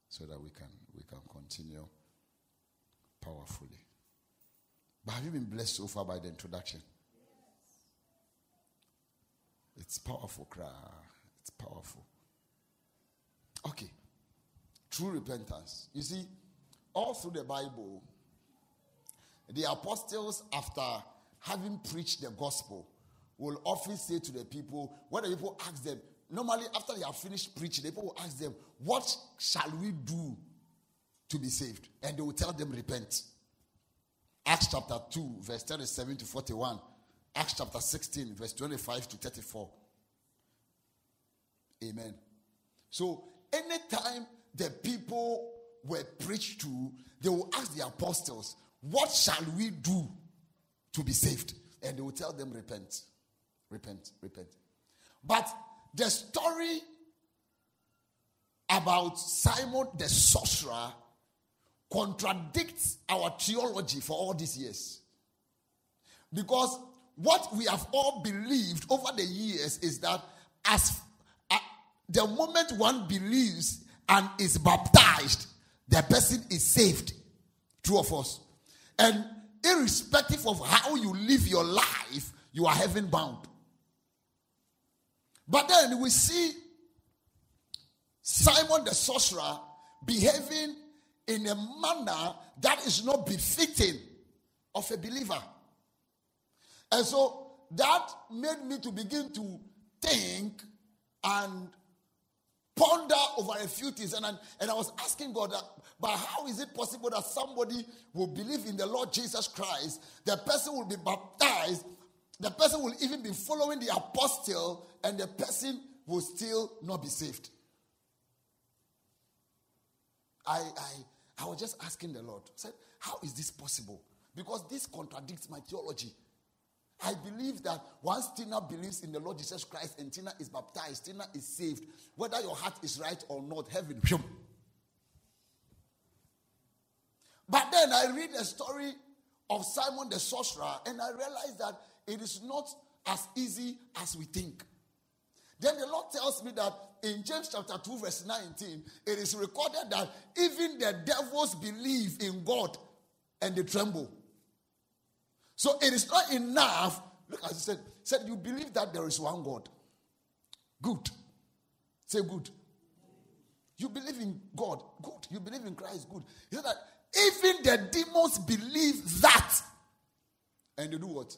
so that we can we can continue powerfully. But have you been blessed so far by the introduction? Yes. It's powerful, cry. It's powerful. Okay. True repentance. You see, all through the Bible, the apostles, after having preached the gospel, will often say to the people, when the people ask them, normally after they have finished preaching, people will ask them, What shall we do to be saved? And they will tell them, Repent. Acts chapter 2, verse 37 to 41. Acts chapter 16, verse 25 to 34. Amen. So, anytime the people were preached to, they will ask the apostles, What shall we do to be saved? And they will tell them, Repent, repent, repent. But the story about Simon the sorcerer contradicts our theology for all these years. Because what we have all believed over the years is that as uh, the moment one believes and is baptized, the person is saved. True of us. And irrespective of how you live your life, you are heaven bound. But then we see Simon the sorcerer behaving in a manner that is not befitting of a believer. And so that made me to begin to think and ponder over a few things. And I, and I was asking God, that, but how is it possible that somebody will believe in the Lord Jesus Christ, the person will be baptized, the person will even be following the apostle, and the person will still not be saved? I, I, I was just asking the Lord, said, how is this possible? Because this contradicts my theology. I believe that once Tina believes in the Lord Jesus Christ and Tina is baptized, Tina is saved. Whether your heart is right or not, heaven. But then I read the story of Simon the sorcerer and I realize that it is not as easy as we think. Then the Lord tells me that in James chapter 2, verse 19, it is recorded that even the devils believe in God and they tremble. So it is not enough. Look, as he said, said you believe that there is one God. Good. Say good. You believe in God. Good. You believe in Christ. Good. He said that even the demons believe that. And they do what?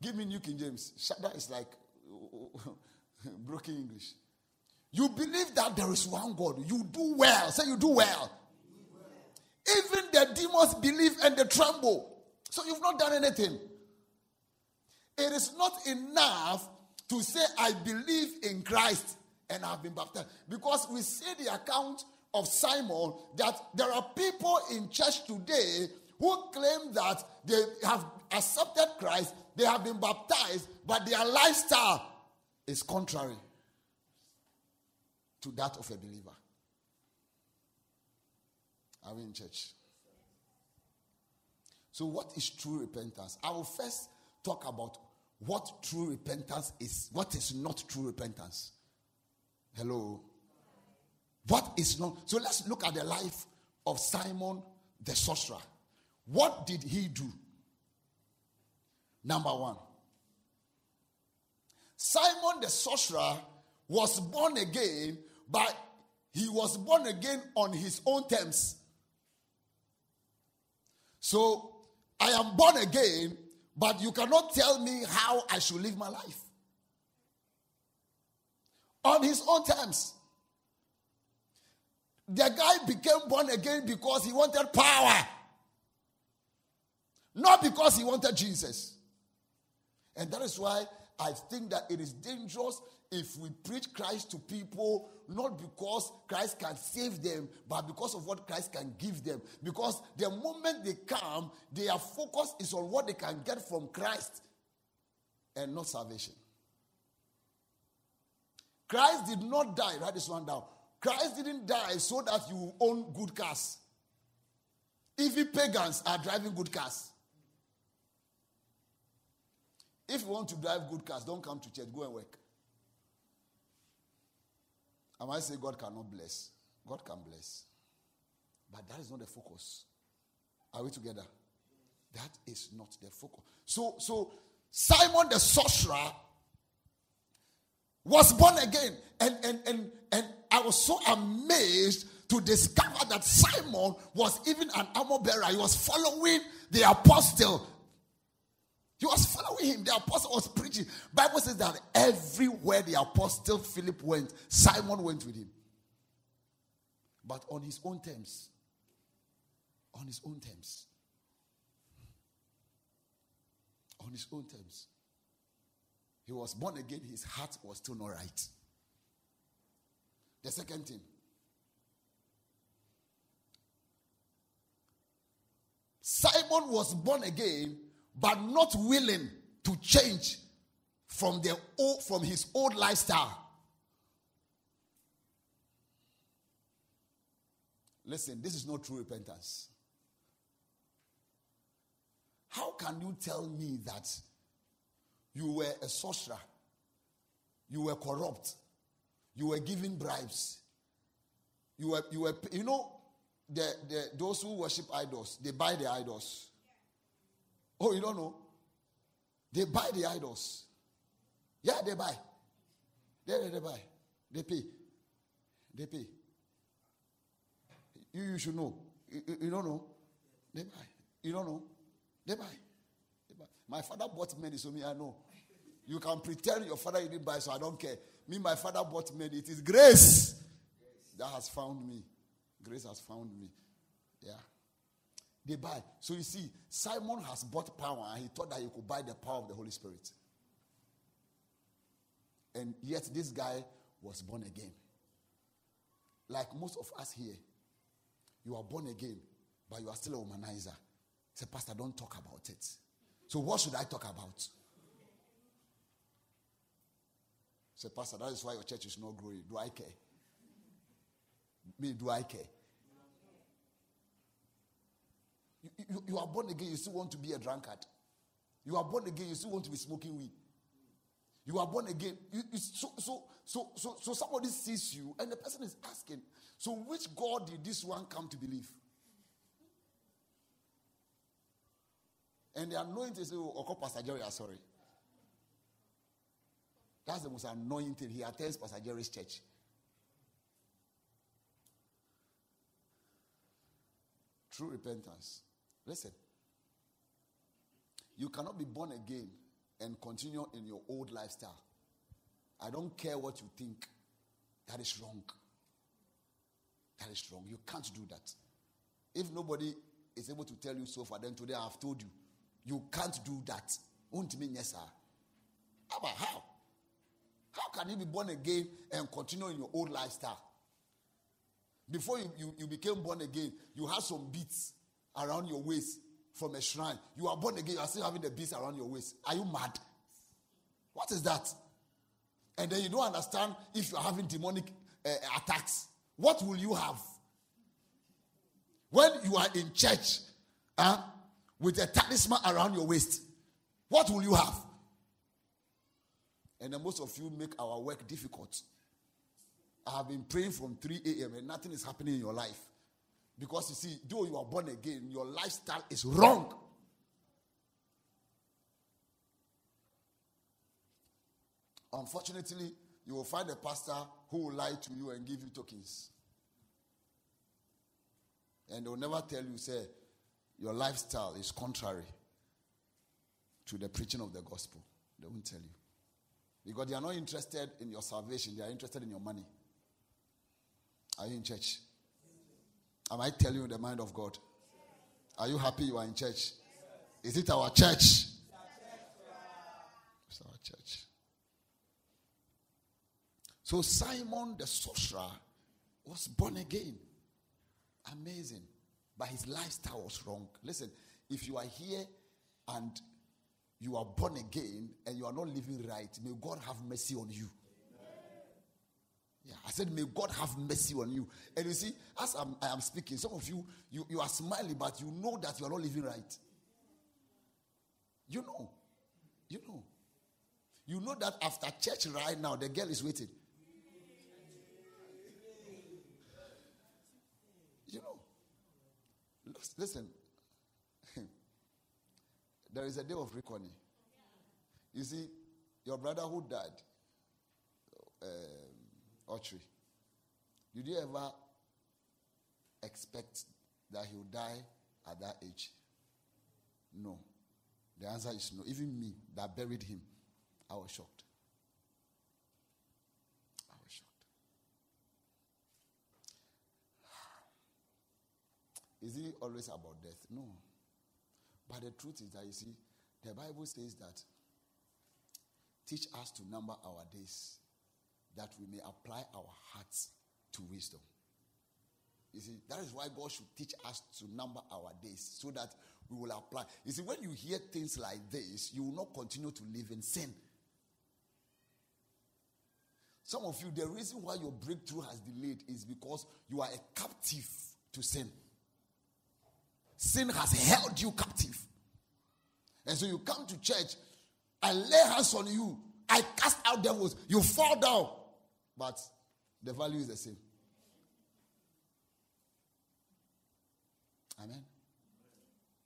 Give me New King James. Shada is like broken English. You believe that there is one God. You do well. Say you do well. Even the demons believe and they tremble. So you've not done anything. It is not enough to say, I believe in Christ and I've been baptized. Because we see the account of Simon that there are people in church today who claim that they have accepted Christ, they have been baptized, but their lifestyle is contrary to that of a believer. Are we in church? So, what is true repentance? I will first talk about what true repentance is, what is not true repentance. Hello? What is not? So, let's look at the life of Simon the sorcerer. What did he do? Number one, Simon the sorcerer was born again, but he was born again on his own terms. So I am born again, but you cannot tell me how I should live my life. On his own terms. The guy became born again because he wanted power, not because he wanted Jesus. And that is why I think that it is dangerous if we preach Christ to people not because Christ can save them, but because of what Christ can give them. Because the moment they come, their focus is on what they can get from Christ and not salvation. Christ did not die, write this one down. Christ didn't die so that you own good cars. Even pagans are driving good cars. If you want to drive good cars, don't come to church, go and work. I might say God cannot bless. God can bless. But that is not the focus. Are we together? That is not the focus. So, so Simon the sorcerer was born again. And, and, and, and I was so amazed to discover that Simon was even an armor bearer. He was following the apostle he was following him. The apostle was preaching. Bible says that everywhere the apostle Philip went, Simon went with him. But on his own terms. On his own terms. On his own terms. He was born again, his heart was still not right. The second thing. Simon was born again but not willing to change from, the old, from his old lifestyle. Listen, this is not true repentance. How can you tell me that you were a sorcerer, you were corrupt, you were giving bribes, you were, you were, you know, the, the, those who worship idols, they buy the idols. Oh, you don't know? They buy the idols. Yeah, they buy. They, they, buy. They pay. They pay. You, you should know. You, you, don't know? They buy. You don't know? They buy. they buy. My father bought many, so me, I know. You can pretend your father didn't buy, so I don't care. Me, my father bought many. It is grace that has found me. Grace has found me. Yeah. They buy. So you see, Simon has bought power and he thought that he could buy the power of the Holy Spirit. And yet this guy was born again. Like most of us here, you are born again, but you are still a womanizer. Say, Pastor, don't talk about it. So what should I talk about? Say, Pastor, that is why your church is not growing. Do I care? Me, do I care? You, you, you, are born again, you still want to be a drunkard. You are born again, you still want to be smoking weed. You are born again. You, you, so, so, so, so, so somebody sees you, and the person is asking, So which God did this one come to believe? And the anointing is, oh, Pastor Jerry, sorry. That's the most annoying thing. He attends Pastor Jerry's church. True repentance Listen, you cannot be born again and continue in your old lifestyle. I don't care what you think. That is wrong. That is wrong. You can't do that. If nobody is able to tell you so far, then today I have told you. You can't do that. Won't mean yes, sir. How about how? How can you be born again and continue in your old lifestyle? Before you, you, you became born again, you had some beats around your waist from a shrine. You are born again, you are still having the beast around your waist. Are you mad? What is that? And then you don't understand if you are having demonic uh, attacks. What will you have? When you are in church uh, with a talisman around your waist, what will you have? And then most of you make our work difficult. I have been praying from 3 a.m. and nothing is happening in your life. Because you see, though you are born again, your lifestyle is wrong. Unfortunately, you will find a pastor who will lie to you and give you tokens. And they'll never tell you, say, your lifestyle is contrary to the preaching of the gospel. They won't tell you. Because they are not interested in your salvation, they are interested in your money. Are you in church? Am I telling you the mind of God? Are you happy you are in church? Is it our church? It's our church. So Simon the sorcerer was born again. Amazing. But his lifestyle was wrong. Listen, if you are here and you are born again and you are not living right, may God have mercy on you. Yeah, I said, may God have mercy on you. And you see, as I'm, I am speaking, some of you, you, you are smiling, but you know that you are not living right. You know. You know. You know that after church right now, the girl is waiting. You know. Listen. there is a day of reckoning. You see, your brother who died, uh, Autry, did you ever expect that he would die at that age? No. The answer is no. Even me that buried him, I was shocked. I was shocked. Is it always about death? No. But the truth is that you see, the Bible says that teach us to number our days that we may apply our hearts to wisdom. You see, that is why God should teach us to number our days so that we will apply. You see, when you hear things like this, you will not continue to live in sin. Some of you, the reason why your breakthrough has delayed is because you are a captive to sin. Sin has held you captive. And so you come to church, I lay hands on you, I cast out devils, you fall down, but the value is the same. Amen.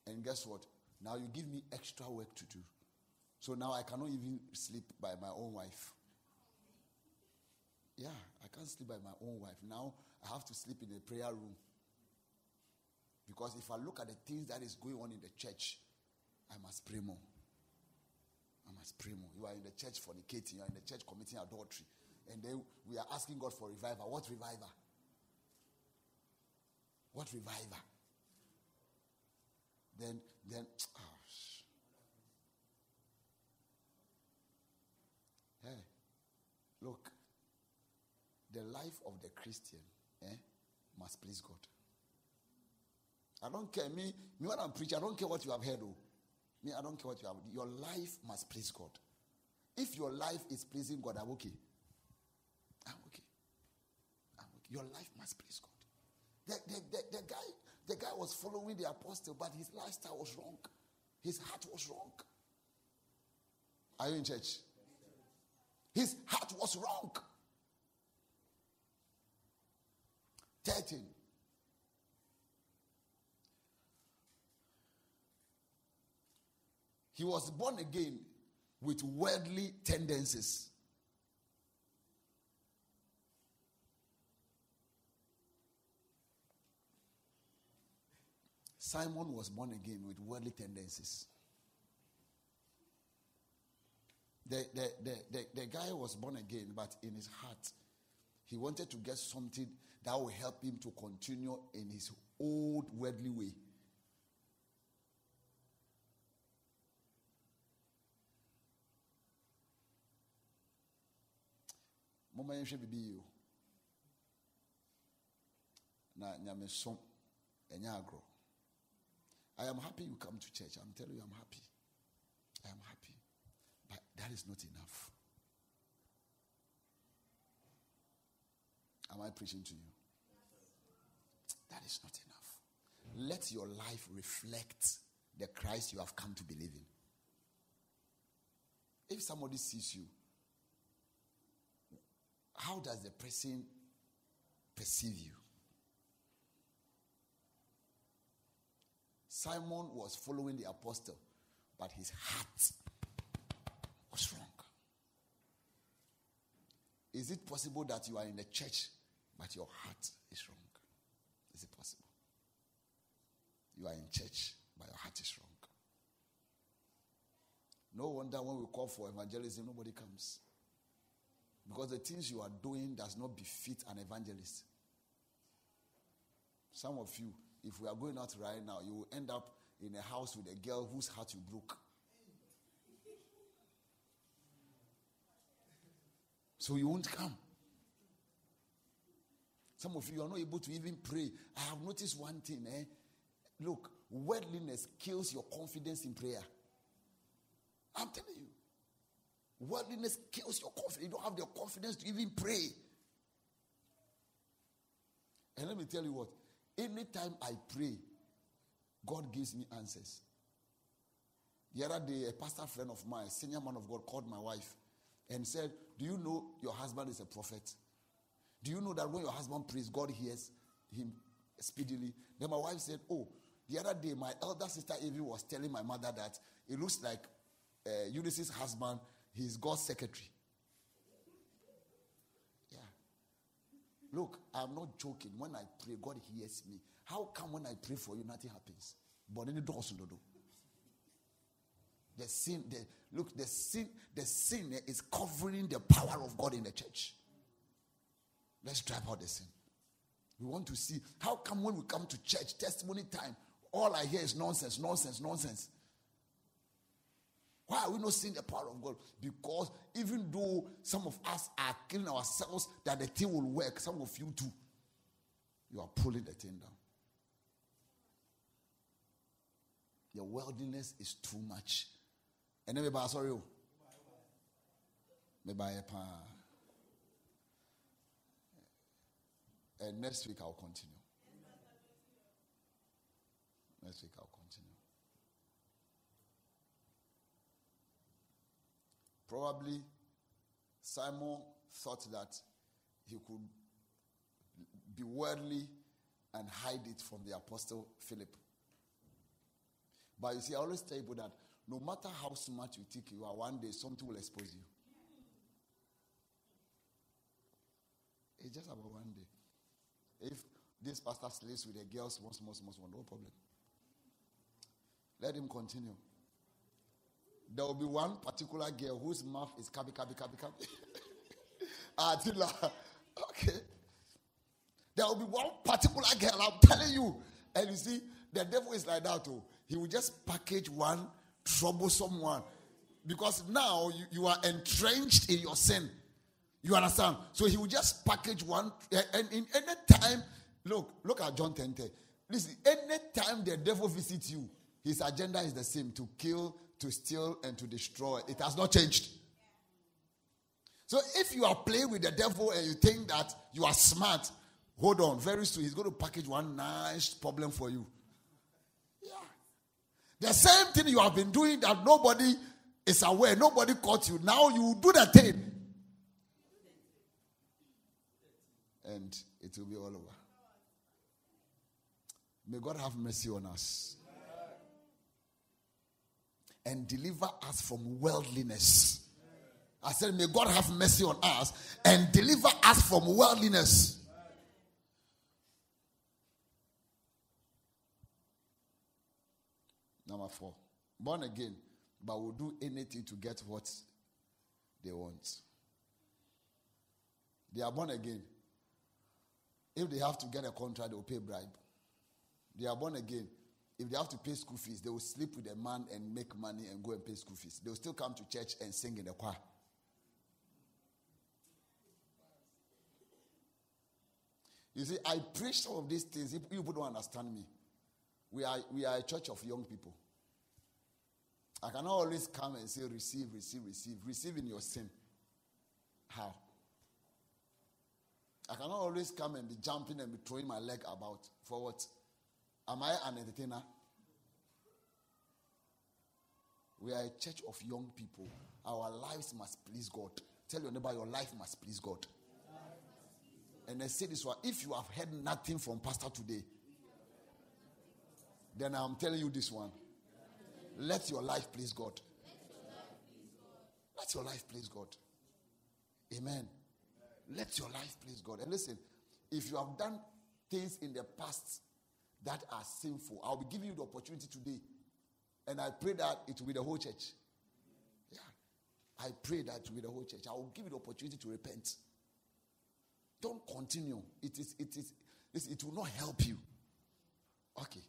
And guess what? Now you give me extra work to do. So now I cannot even sleep by my own wife. Yeah, I can't sleep by my own wife. Now I have to sleep in a prayer room. Because if I look at the things that is going on in the church, I must pray more. I must pray more. You are in the church fornicating, you are in the church committing adultery. And then we are asking God for revival. What revival? What revival? Then, then, oh, hey, look, the life of the Christian eh, must please God. I don't care. Me, me when I'm preaching, I don't care what you have heard. Oh. Me, I don't care what you have. Your life must please God. If your life is pleasing God, I'm okay. I'm okay. I'm okay. Your life must please God. The, the, the, the, guy, the guy was following the apostle, but his lifestyle was wrong. His heart was wrong. Are you in church? His heart was wrong. 13. He was born again with worldly tendencies. Simon was born again with worldly tendencies. The, the, the, the, the guy was born again, but in his heart, he wanted to get something that will help him to continue in his old worldly way. moma yɛnhwɛ na nyamesom ɛnyɛ i am happy you come to church. I'm telling you i'm happy. I am happy. But that is not enough. Am i preaching to you? That is not enough. Let your life reflect the Christ you have come to believe in. If somebody sees you, how does the person perceive you? Simon was following the apostle, but his heart was wrong. Is it possible that you are in the church, but your heart is wrong? Is it possible? You are in church, but your heart is wrong. No wonder when we call for evangelism, nobody comes. Because the things you are doing does not befit an evangelist. Some of you, if we are going out right now, you will end up in a house with a girl whose heart you broke. So you won't come. Some of you are not able to even pray. I have noticed one thing. Eh? Look, worldliness kills your confidence in prayer. I'm telling you. Worldliness kills your confidence. You don't have the confidence to even pray. And let me tell you what anytime I pray, God gives me answers. The other day, a pastor friend of mine, senior man of God, called my wife and said, Do you know your husband is a prophet? Do you know that when your husband prays, God hears him speedily? Then my wife said, Oh, the other day, my elder sister Evie was telling my mother that it looks like uh, Eunice's husband, he's God's secretary. Yeah. Look, I'm not joking. When I pray, God hears me. How come when I pray for you, nothing happens? But then it does do. The sin, the look, the sin, the sin is covering the power of God in the church. Let's drive out the sin. We want to see how come when we come to church, testimony time, all I hear is nonsense, nonsense, nonsense. Why are we not seeing the power of God? Because even though some of us are killing ourselves that the thing will work, some of you too, you are pulling the thing down. Your worldliness is too much. And then, sorry, oh. maybe And next week I'll continue. Next week I'll continue. Probably Simon thought that he could be worldly and hide it from the apostle Philip. But you see, I always tell people that no matter how smart you think you are, one day something will expose you. It's just about one day. If this pastor sleeps with the girls once, once, once, no problem. Let him continue. There will be one particular girl whose mouth is kabi, kabi, kabi, kabi. Attila. Okay. There will be one particular girl, I'm telling you. And you see, the devil is like that too. He will just package one troublesome one. Because now you, you are entrenched in your sin. You understand? So he will just package one. Eh, and in any time, look, look at John 10 10. Listen, any time the devil visits you, his agenda is the same to kill, to steal, and to destroy. It has not changed. So if you are playing with the devil and you think that you are smart, hold on. Very soon he's going to package one nice problem for you. Yeah. The same thing you have been doing that nobody is aware, nobody caught you. Now you do the thing. And it will be all over. May God have mercy on us and deliver us from worldliness. I said, May God have mercy on us and deliver us from worldliness. Number four, born again, but will do anything to get what they want. They are born again. If they have to get a contract, they will pay bribe. They are born again. If they have to pay school fees, they will sleep with a man and make money and go and pay school fees. They will still come to church and sing in the choir. You see, I preach some of these things. If people don't understand me, we are, we are a church of young people. I cannot always come and say, receive, receive, receive. Receive in your sin. How? I cannot always come and be jumping and be throwing my leg about. For what? Am I an entertainer? We are a church of young people. Our lives must please God. Tell your neighbor, your life must please God. And I say this one if you have heard nothing from Pastor today, then I'm telling you this one. Let your life please God. Let your life please God. Amen. Let your life please God. And listen, if you have done things in the past that are sinful, I'll be giving you the opportunity today. And I pray that it will be the whole church. Yeah. I pray that it will be the whole church. I will give you the opportunity to repent. Don't continue. It is it is it will not help you. Okay.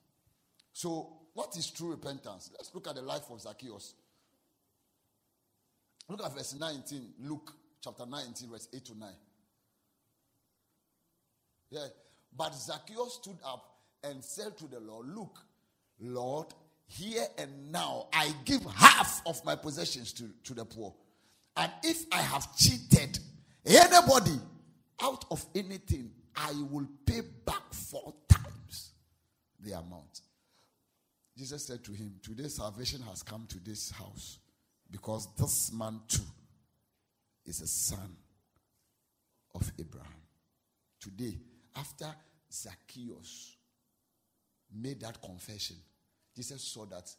So, what is true repentance? Let's look at the life of Zacchaeus. Look at verse 19, Luke chapter 19, verse 8 to 9. Yeah. But Zacchaeus stood up and said to the Lord, Look, Lord, here and now I give half of my possessions to, to the poor. And if I have cheated anybody out of anything, I will pay back four times the amount. Jesus said to him, Today salvation has come to this house because this man too is a son of Abraham. Today, after Zacchaeus made that confession, Jesus saw that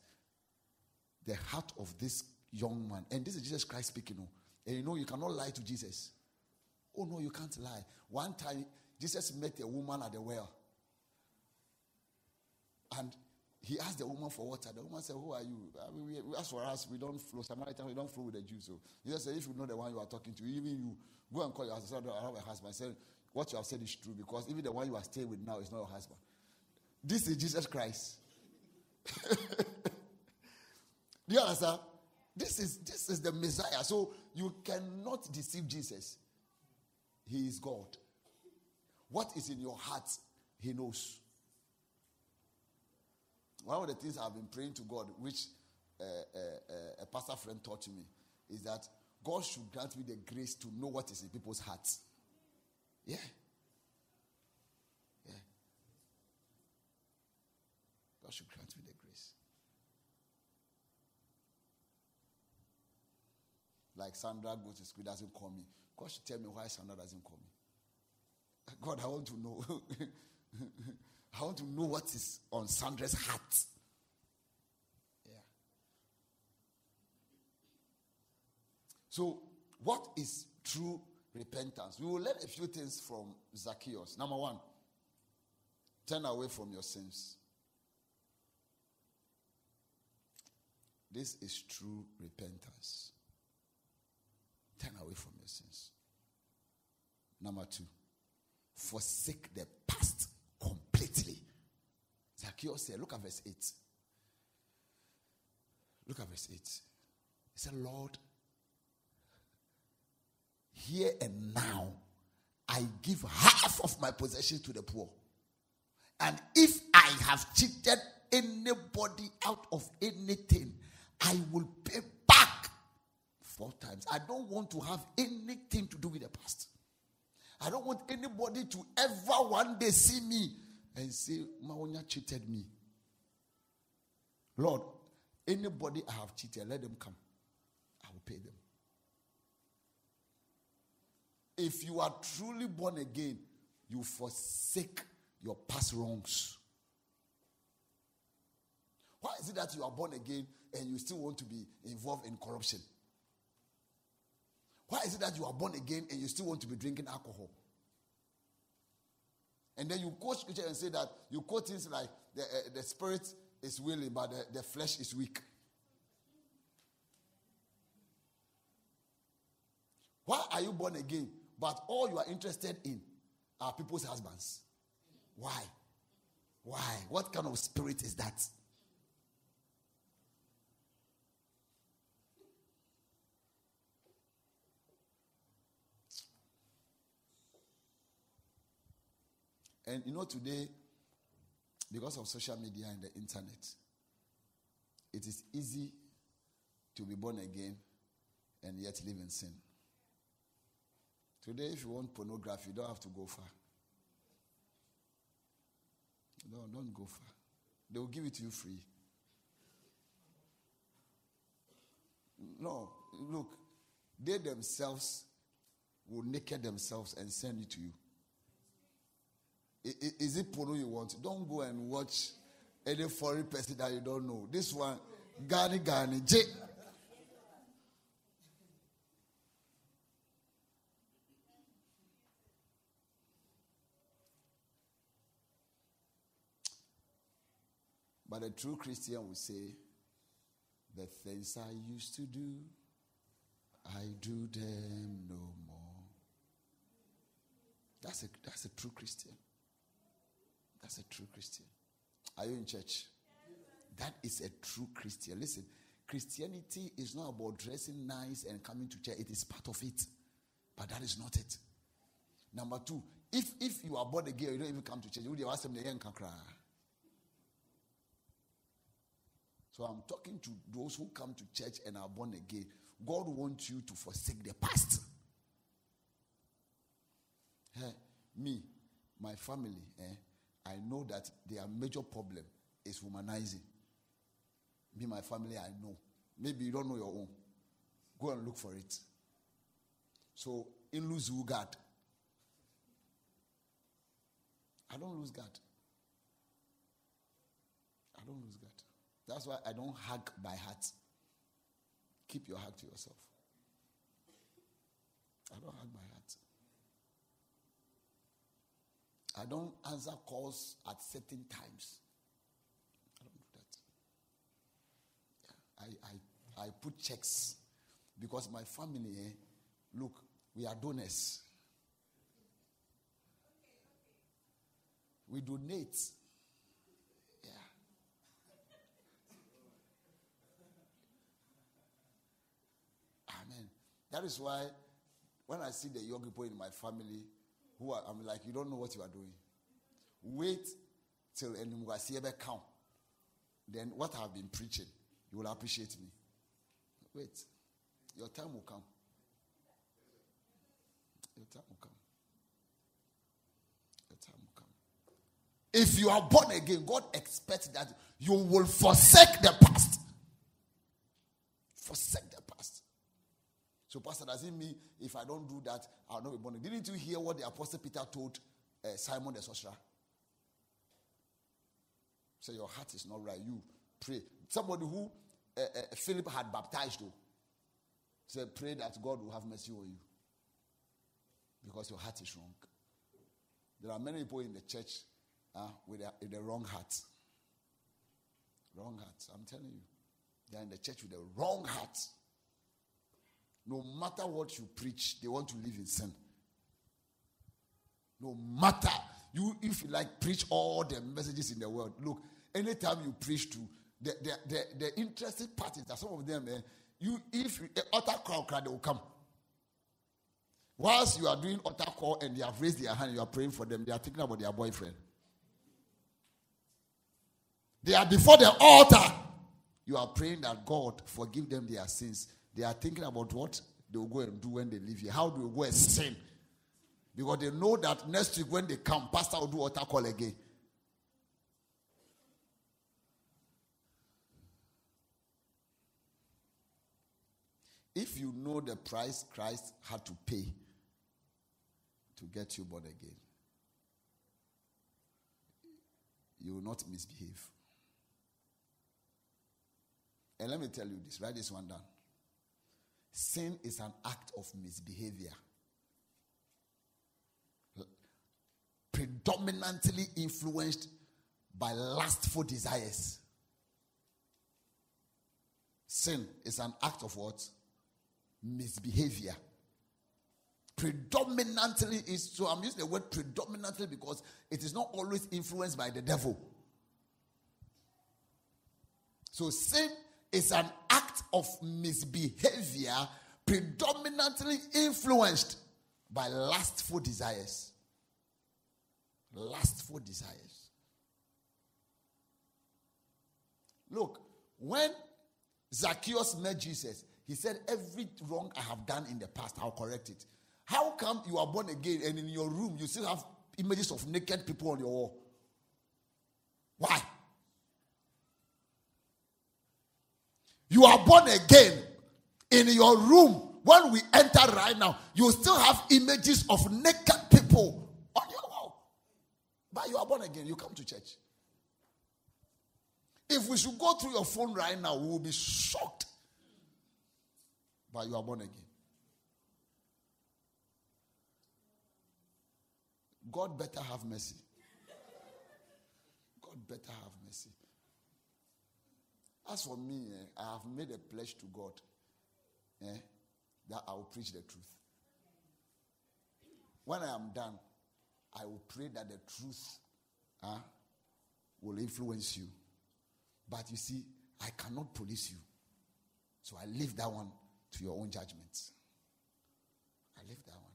the heart of this young man, and this is Jesus Christ speaking, oh, and you know, you cannot lie to Jesus. Oh, no, you can't lie. One time, Jesus met a woman at the well. And he asked the woman for water. The woman said, Who are you? I mean, we, as for us, we don't flow. Samaritan, we don't flow with the Jews. So Jesus said, If you know the one you are talking to, even you, go and call your husband. I have a husband. I said, What you have said is true because even the one you are staying with now is not your husband. This is Jesus Christ. Do you understand? This is this is the Messiah. So you cannot deceive Jesus. He is God. What is in your heart, He knows. One of the things I've been praying to God, which uh, uh, uh, a pastor friend taught me, is that God should grant me the grace to know what is in people's hearts. Yeah. Yeah. God should grant me the grace. Like Sandra goes to school, doesn't call me. God should tell me why Sandra doesn't call me. God, I want to know. I want to know what is on Sandra's heart. Yeah. So, what is true repentance? We will learn a few things from Zacchaeus. Number one, turn away from your sins. This is true repentance. Turn away from your sins. Number two, forsake the past completely. Zacchaeus said, look at verse 8. Look at verse 8. He said, Lord, here and now I give half of my possessions to the poor. And if I have cheated anybody out of anything, I will pay back four times. I don't want to have anything to do with the past. I don't want anybody to ever one day see me and say, Maonya cheated me. Lord, anybody I have cheated, let them come. I will pay them. If you are truly born again, you forsake your past wrongs. Why is it that you are born again and you still want to be involved in corruption? Why is it that you are born again and you still want to be drinking alcohol? And then you quote scripture and say that you quote things like the, uh, the spirit is willing, but the, the flesh is weak. Why are you born again? But all you are interested in are people's husbands. Why? Why? What kind of spirit is that? And you know, today, because of social media and the internet, it is easy to be born again and yet live in sin. Today, if you want pornography, you don't have to go far. Don't, don't go far. They will give it to you free. No, look, they themselves will naked themselves and send it to you. Is it porno you want? Don't go and watch any foreign person that you don't know. This one, Gani Gani, J. But a true Christian will say, The things I used to do, I do them no more. That's a, that's a true Christian. That's a true Christian. Are you in church? That is a true Christian. Listen, Christianity is not about dressing nice and coming to church. It is part of it. But that is not it. Number two, if if you are born again, you don't even come to church. You So I'm talking to those who come to church and are born again. God wants you to forsake the past. Hey, me, my family, eh, I know that their major problem is womanizing. Me, my family, I know. Maybe you don't know your own. Go and look for it. So, in lose God. I don't lose God. I don't lose God. That's why I don't hug by heart. Keep your hug to yourself. I don't hug by heart. I don't answer calls at certain times. I don't do that. I, I, I put checks because my family, eh, look, we are donors. We donate. Yeah. Amen. That is why when I see the young people in my family, who are, I'm like, you don't know what you are doing. Wait till Enumwasiebe count. Then what I've been preaching, you will appreciate me. Wait. Your time will come. Your time will come. Your time will come. If you are born again, God expects that you will forsake the past. Forsake the. So, Pastor, does it mean if I don't do that, I'll not be born again? Didn't you hear what the Apostle Peter told uh, Simon the sorcerer? Say, Your heart is not right. You pray. Somebody who uh, uh, Philip had baptized, though, said, Pray that God will have mercy on you because your heart is wrong. There are many people in the church uh, with, a, with the wrong heart. Wrong heart. I'm telling you. They are in the church with the wrong heart. No matter what you preach, they want to live in sin. No matter you, if you like, preach all the messages in the world. Look, anytime you preach to the the, the, the interesting that some of them, eh, you if you, altar call, they will come. Whilst you are doing altar call and they have raised their hand, you are praying for them. They are thinking about their boyfriend. They are before the altar. You are praying that God forgive them their sins. They are thinking about what they will go and do when they leave here. How do we go and sin? Because they know that next week when they come, Pastor will do altar call again. If you know the price Christ had to pay to get you born again, you will not misbehave. And let me tell you this write this one down. Sin is an act of misbehavior. Predominantly influenced by lustful desires. Sin is an act of what? Misbehavior. Predominantly is so I'm using the word predominantly because it is not always influenced by the devil. So sin is an act of misbehavior predominantly influenced by lustful desires. Lustful desires. Look, when Zacchaeus met Jesus, he said, Every wrong I have done in the past, I'll correct it. How come you are born again and in your room you still have images of naked people on your wall? Why? You are born again. In your room, when we enter right now, you still have images of naked people on your wall. But you are born again. You come to church. If we should go through your phone right now, we will be shocked. But you are born again. God better have mercy. God better have mercy. As for me, eh, I have made a pledge to God eh, that I will preach the truth. When I am done, I will pray that the truth uh, will influence you. But you see, I cannot police you. So I leave that one to your own judgments. I leave that one.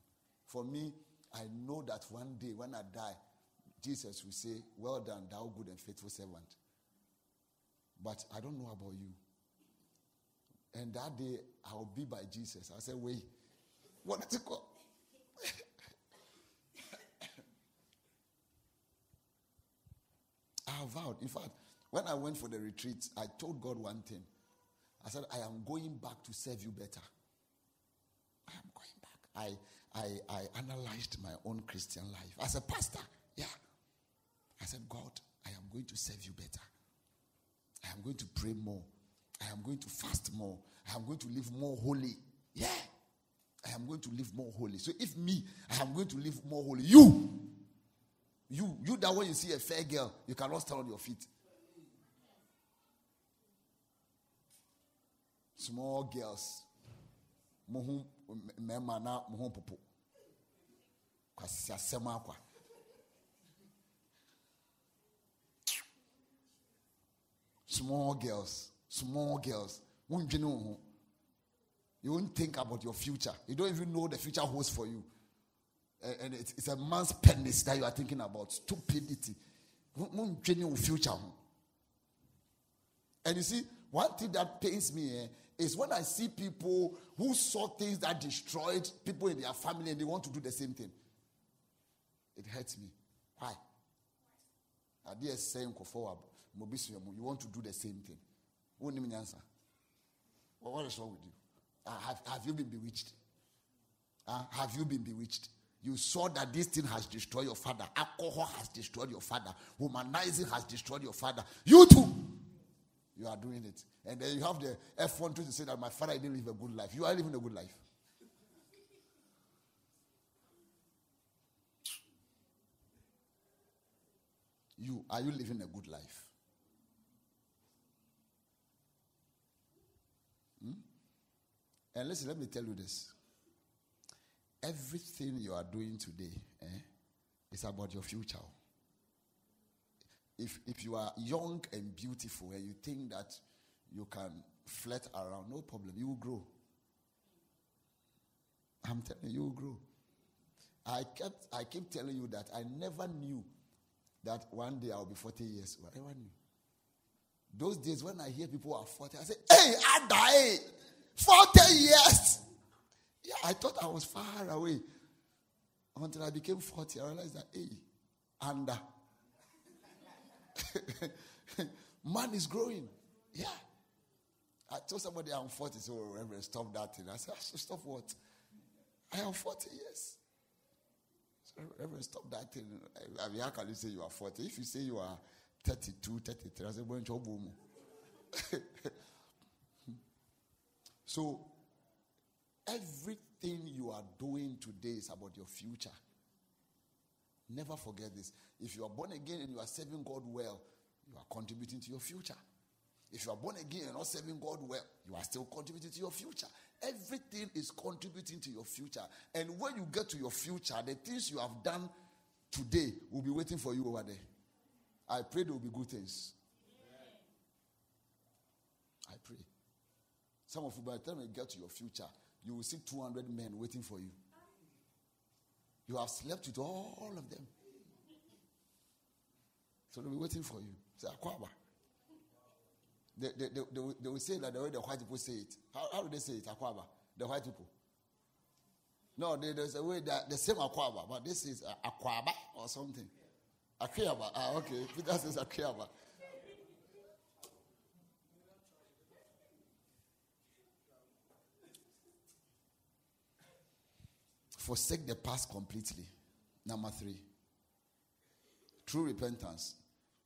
For me, I know that one day when I die, Jesus will say, Well done, thou good and faithful servant. But I don't know about you. And that day, I'll be by Jesus. I said, Wait, what is it called? I vowed. In fact, when I went for the retreat, I told God one thing. I said, I am going back to serve you better. I am going back. I I, I analyzed my own Christian life as a pastor. Yeah. I said, God, I am going to serve you better. I am going to pray more. I am going to fast more. I am going to live more holy. Yeah. I am going to live more holy. So if me, I am going to live more holy. You, you, you that when you see a fair girl, you cannot stand on your feet. Small girls. mmarima na mo ho popo akwa small girls small girls you won't think about your future you don't even know the future holds for you and it's, a man's penis that you are thinking about stupidity future and you see one thing that pains me eh, is when I see people who saw things that destroyed people in their family and they want to do the same thing. It hurts me. Why? I dare saying forward. You want to do the same thing. What answer? Well, what is wrong with you? Uh, have, have you been bewitched? Uh, have you been bewitched? You saw that this thing has destroyed your father. Alcohol has destroyed your father. Womanizing has destroyed your father. You too. You are doing it. And then you have the F1 to say that my father didn't live a good life. You are living a good life. You, are you living a good life? Hmm? And listen, let me tell you this. Everything you are doing today eh, is about your future if, if you are young and beautiful and you think that you can flirt around, no problem. You will grow. I'm telling you, you will grow. I kept I keep telling you that I never knew that one day I'll be 40 years. I never knew. Those days when I hear people are 40, I say, hey, I die. 40 years. Yeah, I thought I was far away. Until I became 40, I realized that, hey, under. Man is growing. Yeah. I told somebody I'm 40, so Reverend, stop that thing. I said, ah, stop what? I am 40 years. So, Reverend, stop that thing. I mean, how can you say you are 40? If you say you are 32, 33, I said. so, everything you are doing today is about your future. Never forget this. If you are born again and you are serving God well, you are contributing to your future. If you are born again and not serving God well, you are still contributing to your future. Everything is contributing to your future. And when you get to your future, the things you have done today will be waiting for you over there. I pray there will be good things. I pray. Some of you, by the time you get to your future, you will see 200 men waiting for you. You have slept with all of them. So they'll be waiting for you. Say, Akwaba. They, they, they, they, they will say that the way the white people say it. How, how do they say it, Akwaba? The white people. No, they, there's a way that the same Akwaba, but this is uh, Akwaba or something. Akwaba. Ah, okay. Peter says Akwaba. Forsake the past completely. Number three, true repentance,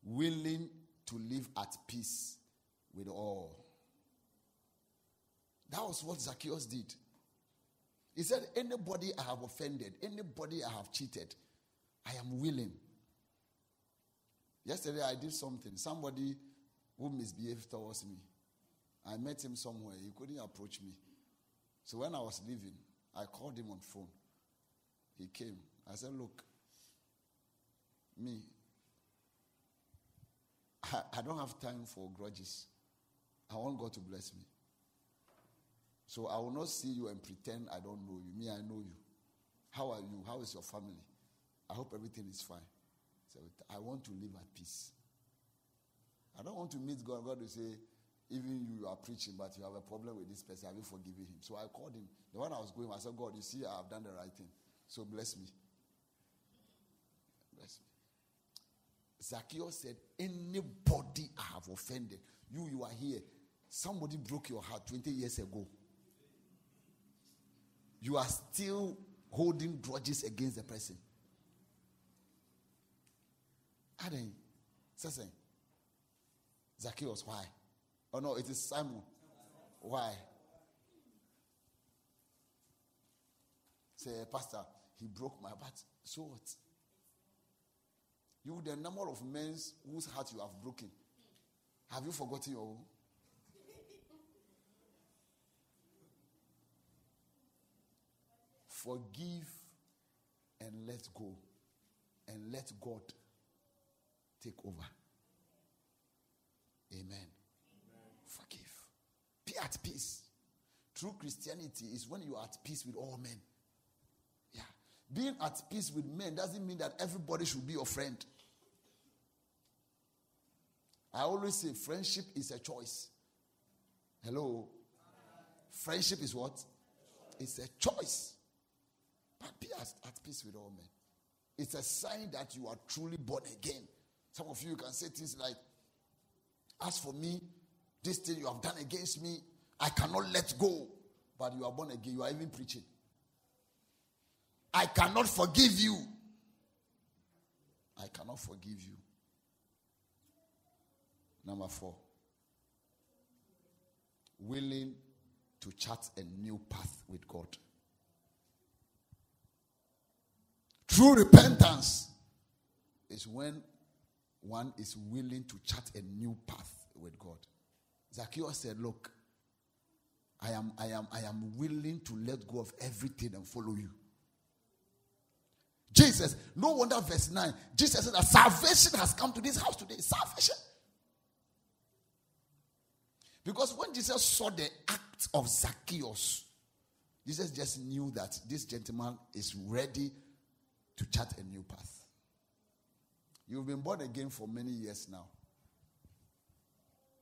willing to live at peace with all. That was what Zacchaeus did. He said, Anybody I have offended, anybody I have cheated, I am willing. Yesterday I did something. Somebody who misbehaved towards me. I met him somewhere. He couldn't approach me. So when I was leaving, I called him on phone. He came. I said, Look, me, I, I don't have time for grudges. I want God to bless me. So I will not see you and pretend I don't know you. Me, I know you. How are you? How is your family? I hope everything is fine. So I want to live at peace. I don't want to meet God. God will say, even you are preaching, but you have a problem with this person. Have you forgiven him? So I called him. The one I was going, I said, God, you see, I have done the right thing. So bless me. Bless me. Zacchaeus said, Anybody I have offended, you, you are here. Somebody broke your heart 20 years ago. You are still holding grudges against the person. Aden, say, Zacchaeus, why? Oh no, it is Simon. Why? Say, Pastor, he broke my heart. So what? You, the number of men whose heart you have broken, have you forgotten your own? Forgive and let go, and let God take over. Amen. Amen. Forgive. Be at peace. True Christianity is when you are at peace with all men. Being at peace with men doesn't mean that everybody should be your friend. I always say friendship is a choice. Hello? Friendship is what? It's a choice. But be at, at peace with all men. It's a sign that you are truly born again. Some of you can say things like, As for me, this thing you have done against me, I cannot let go. But you are born again. You are even preaching. I cannot forgive you. I cannot forgive you. Number four, willing to chart a new path with God. True repentance is when one is willing to chart a new path with God. Zacchaeus said, Look, I am, I am, I am willing to let go of everything and follow you. Jesus, no wonder, verse 9, Jesus said that salvation has come to this house today. Salvation. Because when Jesus saw the act of Zacchaeus, Jesus just knew that this gentleman is ready to chart a new path. You've been born again for many years now.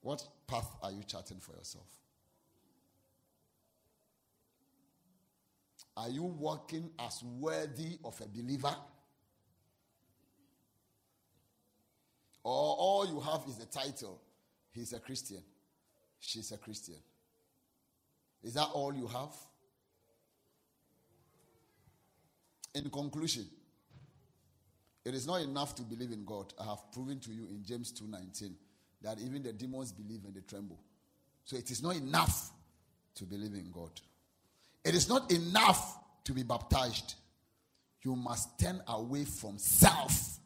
What path are you charting for yourself? Are you walking as worthy of a believer? Or all you have is the title, he's a Christian, she's a Christian. Is that all you have? In conclusion, it is not enough to believe in God. I have proven to you in James 2:19 that even the demons believe and they tremble. So it is not enough to believe in God. It is not enough to be baptized. You must turn away from self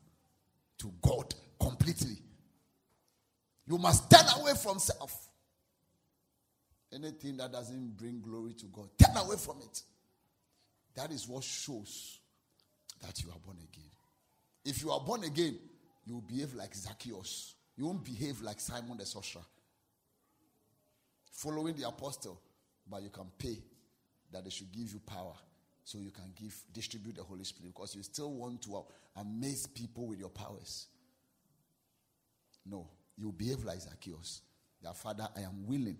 to God completely. You must turn away from self. Anything that doesn't bring glory to God, turn away from it. That is what shows that you are born again. If you are born again, you will behave like Zacchaeus. You won't behave like Simon the sorcerer. Following the apostle, but you can pay that they should give you power so you can give distribute the Holy Spirit because you still want to amaze people with your powers. No, you behave like Zacchaeus. That Father, I am willing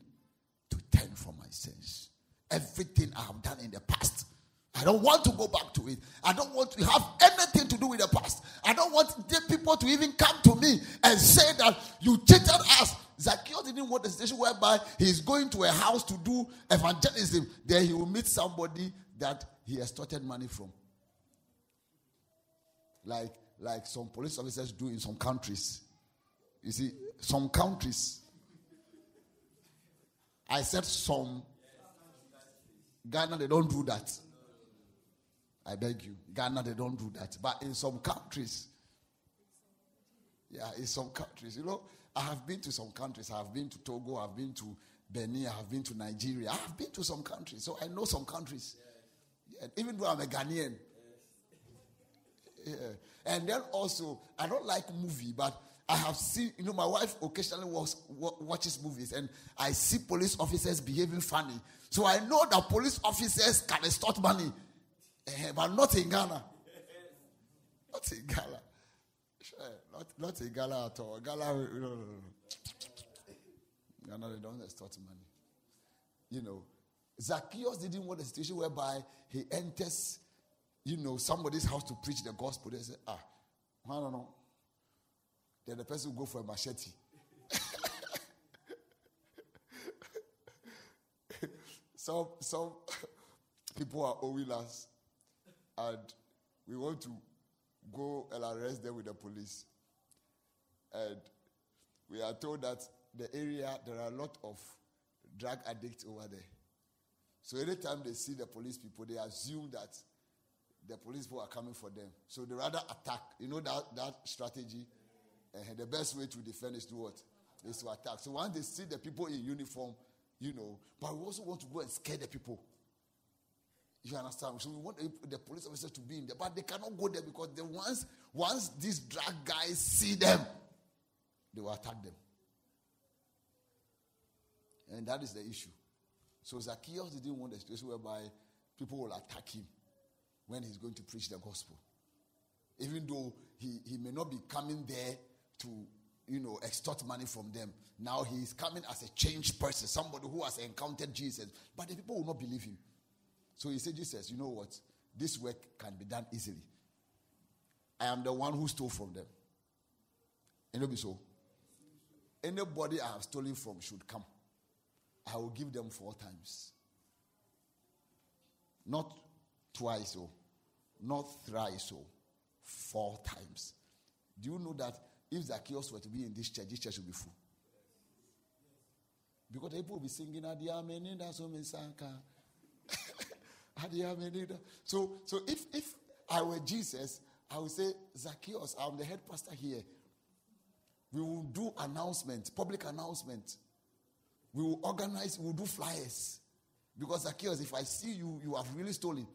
to turn from my sins. Everything I have done in the past, I don't want to go back to it. I don't want to have anything to do with the past. I don't want the people to even come to me and say that you cheated us. Zacchaeus didn't want a situation whereby he's going to a house to do evangelism. There he will meet somebody that he has extorted money from. Like, like some police officers do in some countries. You see, some countries. I said some. Ghana, they don't do that. I beg you. Ghana, they don't do that. But in some countries, yeah, in some countries, you know, I have been to some countries. I have been to Togo. I've been to Benin. I have been to Nigeria. I have been to some countries. So I know some countries. Yeah, even though I'm a Ghanaian. Yeah. And then also, I don't like movie, but I have seen, you know, my wife occasionally watch, watches movies and I see police officers behaving funny. So I know that police officers can extort money, uh, but not in Ghana. Not in Ghana. Not, not in Ghana at all. Ghana, no, no, no. Ghana, they don't extort money. You know, Zacchaeus didn't want a situation whereby he enters, you know, somebody's house to preach the gospel. They say, ah, I don't know. Then the person will go for a machete. some some people are owing us, and we want to go and arrest them with the police. And we are told that the area there are a lot of drug addicts over there. So anytime they see the police people, they assume that the police people are coming for them. So they rather attack. You know that, that strategy? Uh, the best way to defend is to what? Is to attack. So once they see the people in uniform, you know, but we also want to go and scare the people. You understand? So we want the police officers to be in there, but they cannot go there because the once once these drug guys see them, they will attack them. And that is the issue. So Zacchaeus didn't want a situation whereby people will attack him when he's going to preach the gospel. Even though he, he may not be coming there to, you know, extort money from them. Now he is coming as a changed person, somebody who has encountered Jesus. But the people will not believe him. So he said, Jesus, you know what? This work can be done easily. I am the one who stole from them. And it'll be so. Anybody I have stolen from should come. I will give them four times. Not twice, or oh. not thrice, or oh. four times. Do you know that if Zacchaeus were to be in this church, this church would be full? Because people will be singing, Adiamenida, so Misanka. Adiamenida. so, so if, if I were Jesus, I would say, Zacchaeus, I'm the head pastor here. We will do announcement, public announcement. We will organize, we will do flyers. Because Zacchaeus, if I see you, you have really stolen.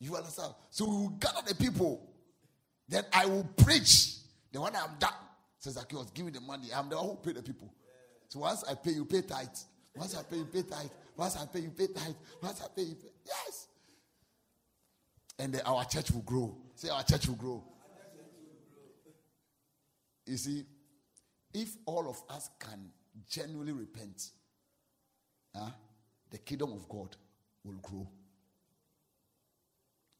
You understand? So we will gather the people. Then I will preach. The one I'm done, says Zacchaeus, give me the money. I'm the one who pay the people. So once I pay, you pay tithe. Once I pay, you pay tithe. Once I pay, you pay tithe. Once I pay, you pay. Yes. And our church will grow. Say, our church will grow. You see, if all of us can genuinely repent, huh, the kingdom of God will grow.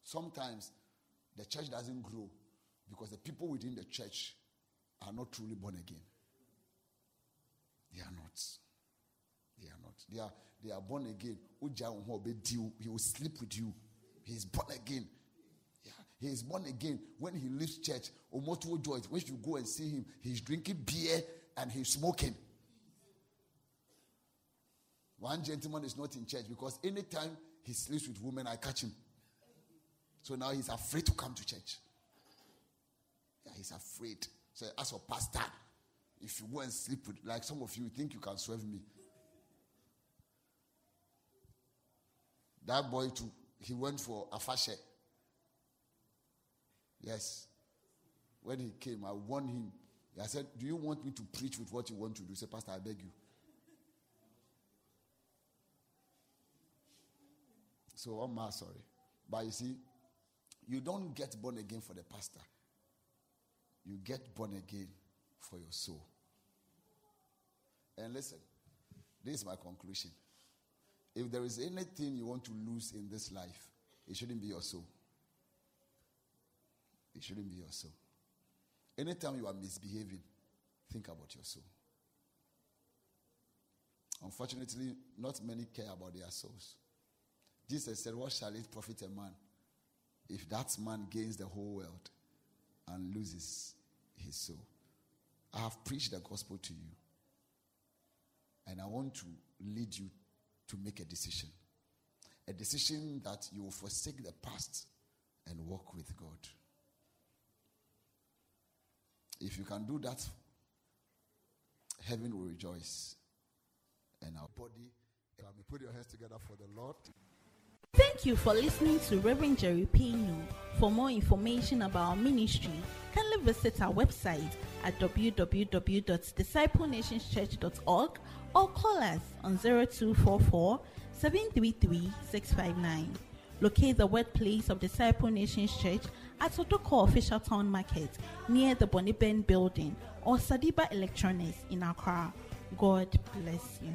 Sometimes the church doesn't grow because the people within the church are not truly born again. They are not. They are not. They are, they are born again. He will sleep with you. He is born again. He is born again. When he leaves church, Omoto Joy, when you go and see him, he's drinking beer and he's smoking. One gentleman is not in church because anytime he sleeps with women, I catch him. So now he's afraid to come to church. Yeah, he's afraid. So as a pastor, if you go and sleep with, like some of you think you can serve me. That boy too, he went for a fashe. Yes. When he came, I warned him. I said, Do you want me to preach with what you want to do? He said, Pastor, I beg you. So I'm sorry. But you see, you don't get born again for the pastor. You get born again for your soul. And listen, this is my conclusion. If there is anything you want to lose in this life, it shouldn't be your soul. It shouldn't be your soul. Anytime you are misbehaving, think about your soul. Unfortunately, not many care about their souls. Jesus said, What shall it profit a man if that man gains the whole world and loses his soul? I have preached the gospel to you, and I want to lead you to make a decision. A decision that you will forsake the past and walk with God. If you can do that, heaven will rejoice. And our body, can we put your hands together for the Lord? Thank you for listening to Reverend Jerry Payne. For more information about our ministry, kindly visit our website at www.disciplenationschurch.org or call us on 0244 733 659. Locate the workplace of Disciple Nations Church at Otoko Official Town Market near the Bonnie building or Sadiba Electronics in Accra. God bless you.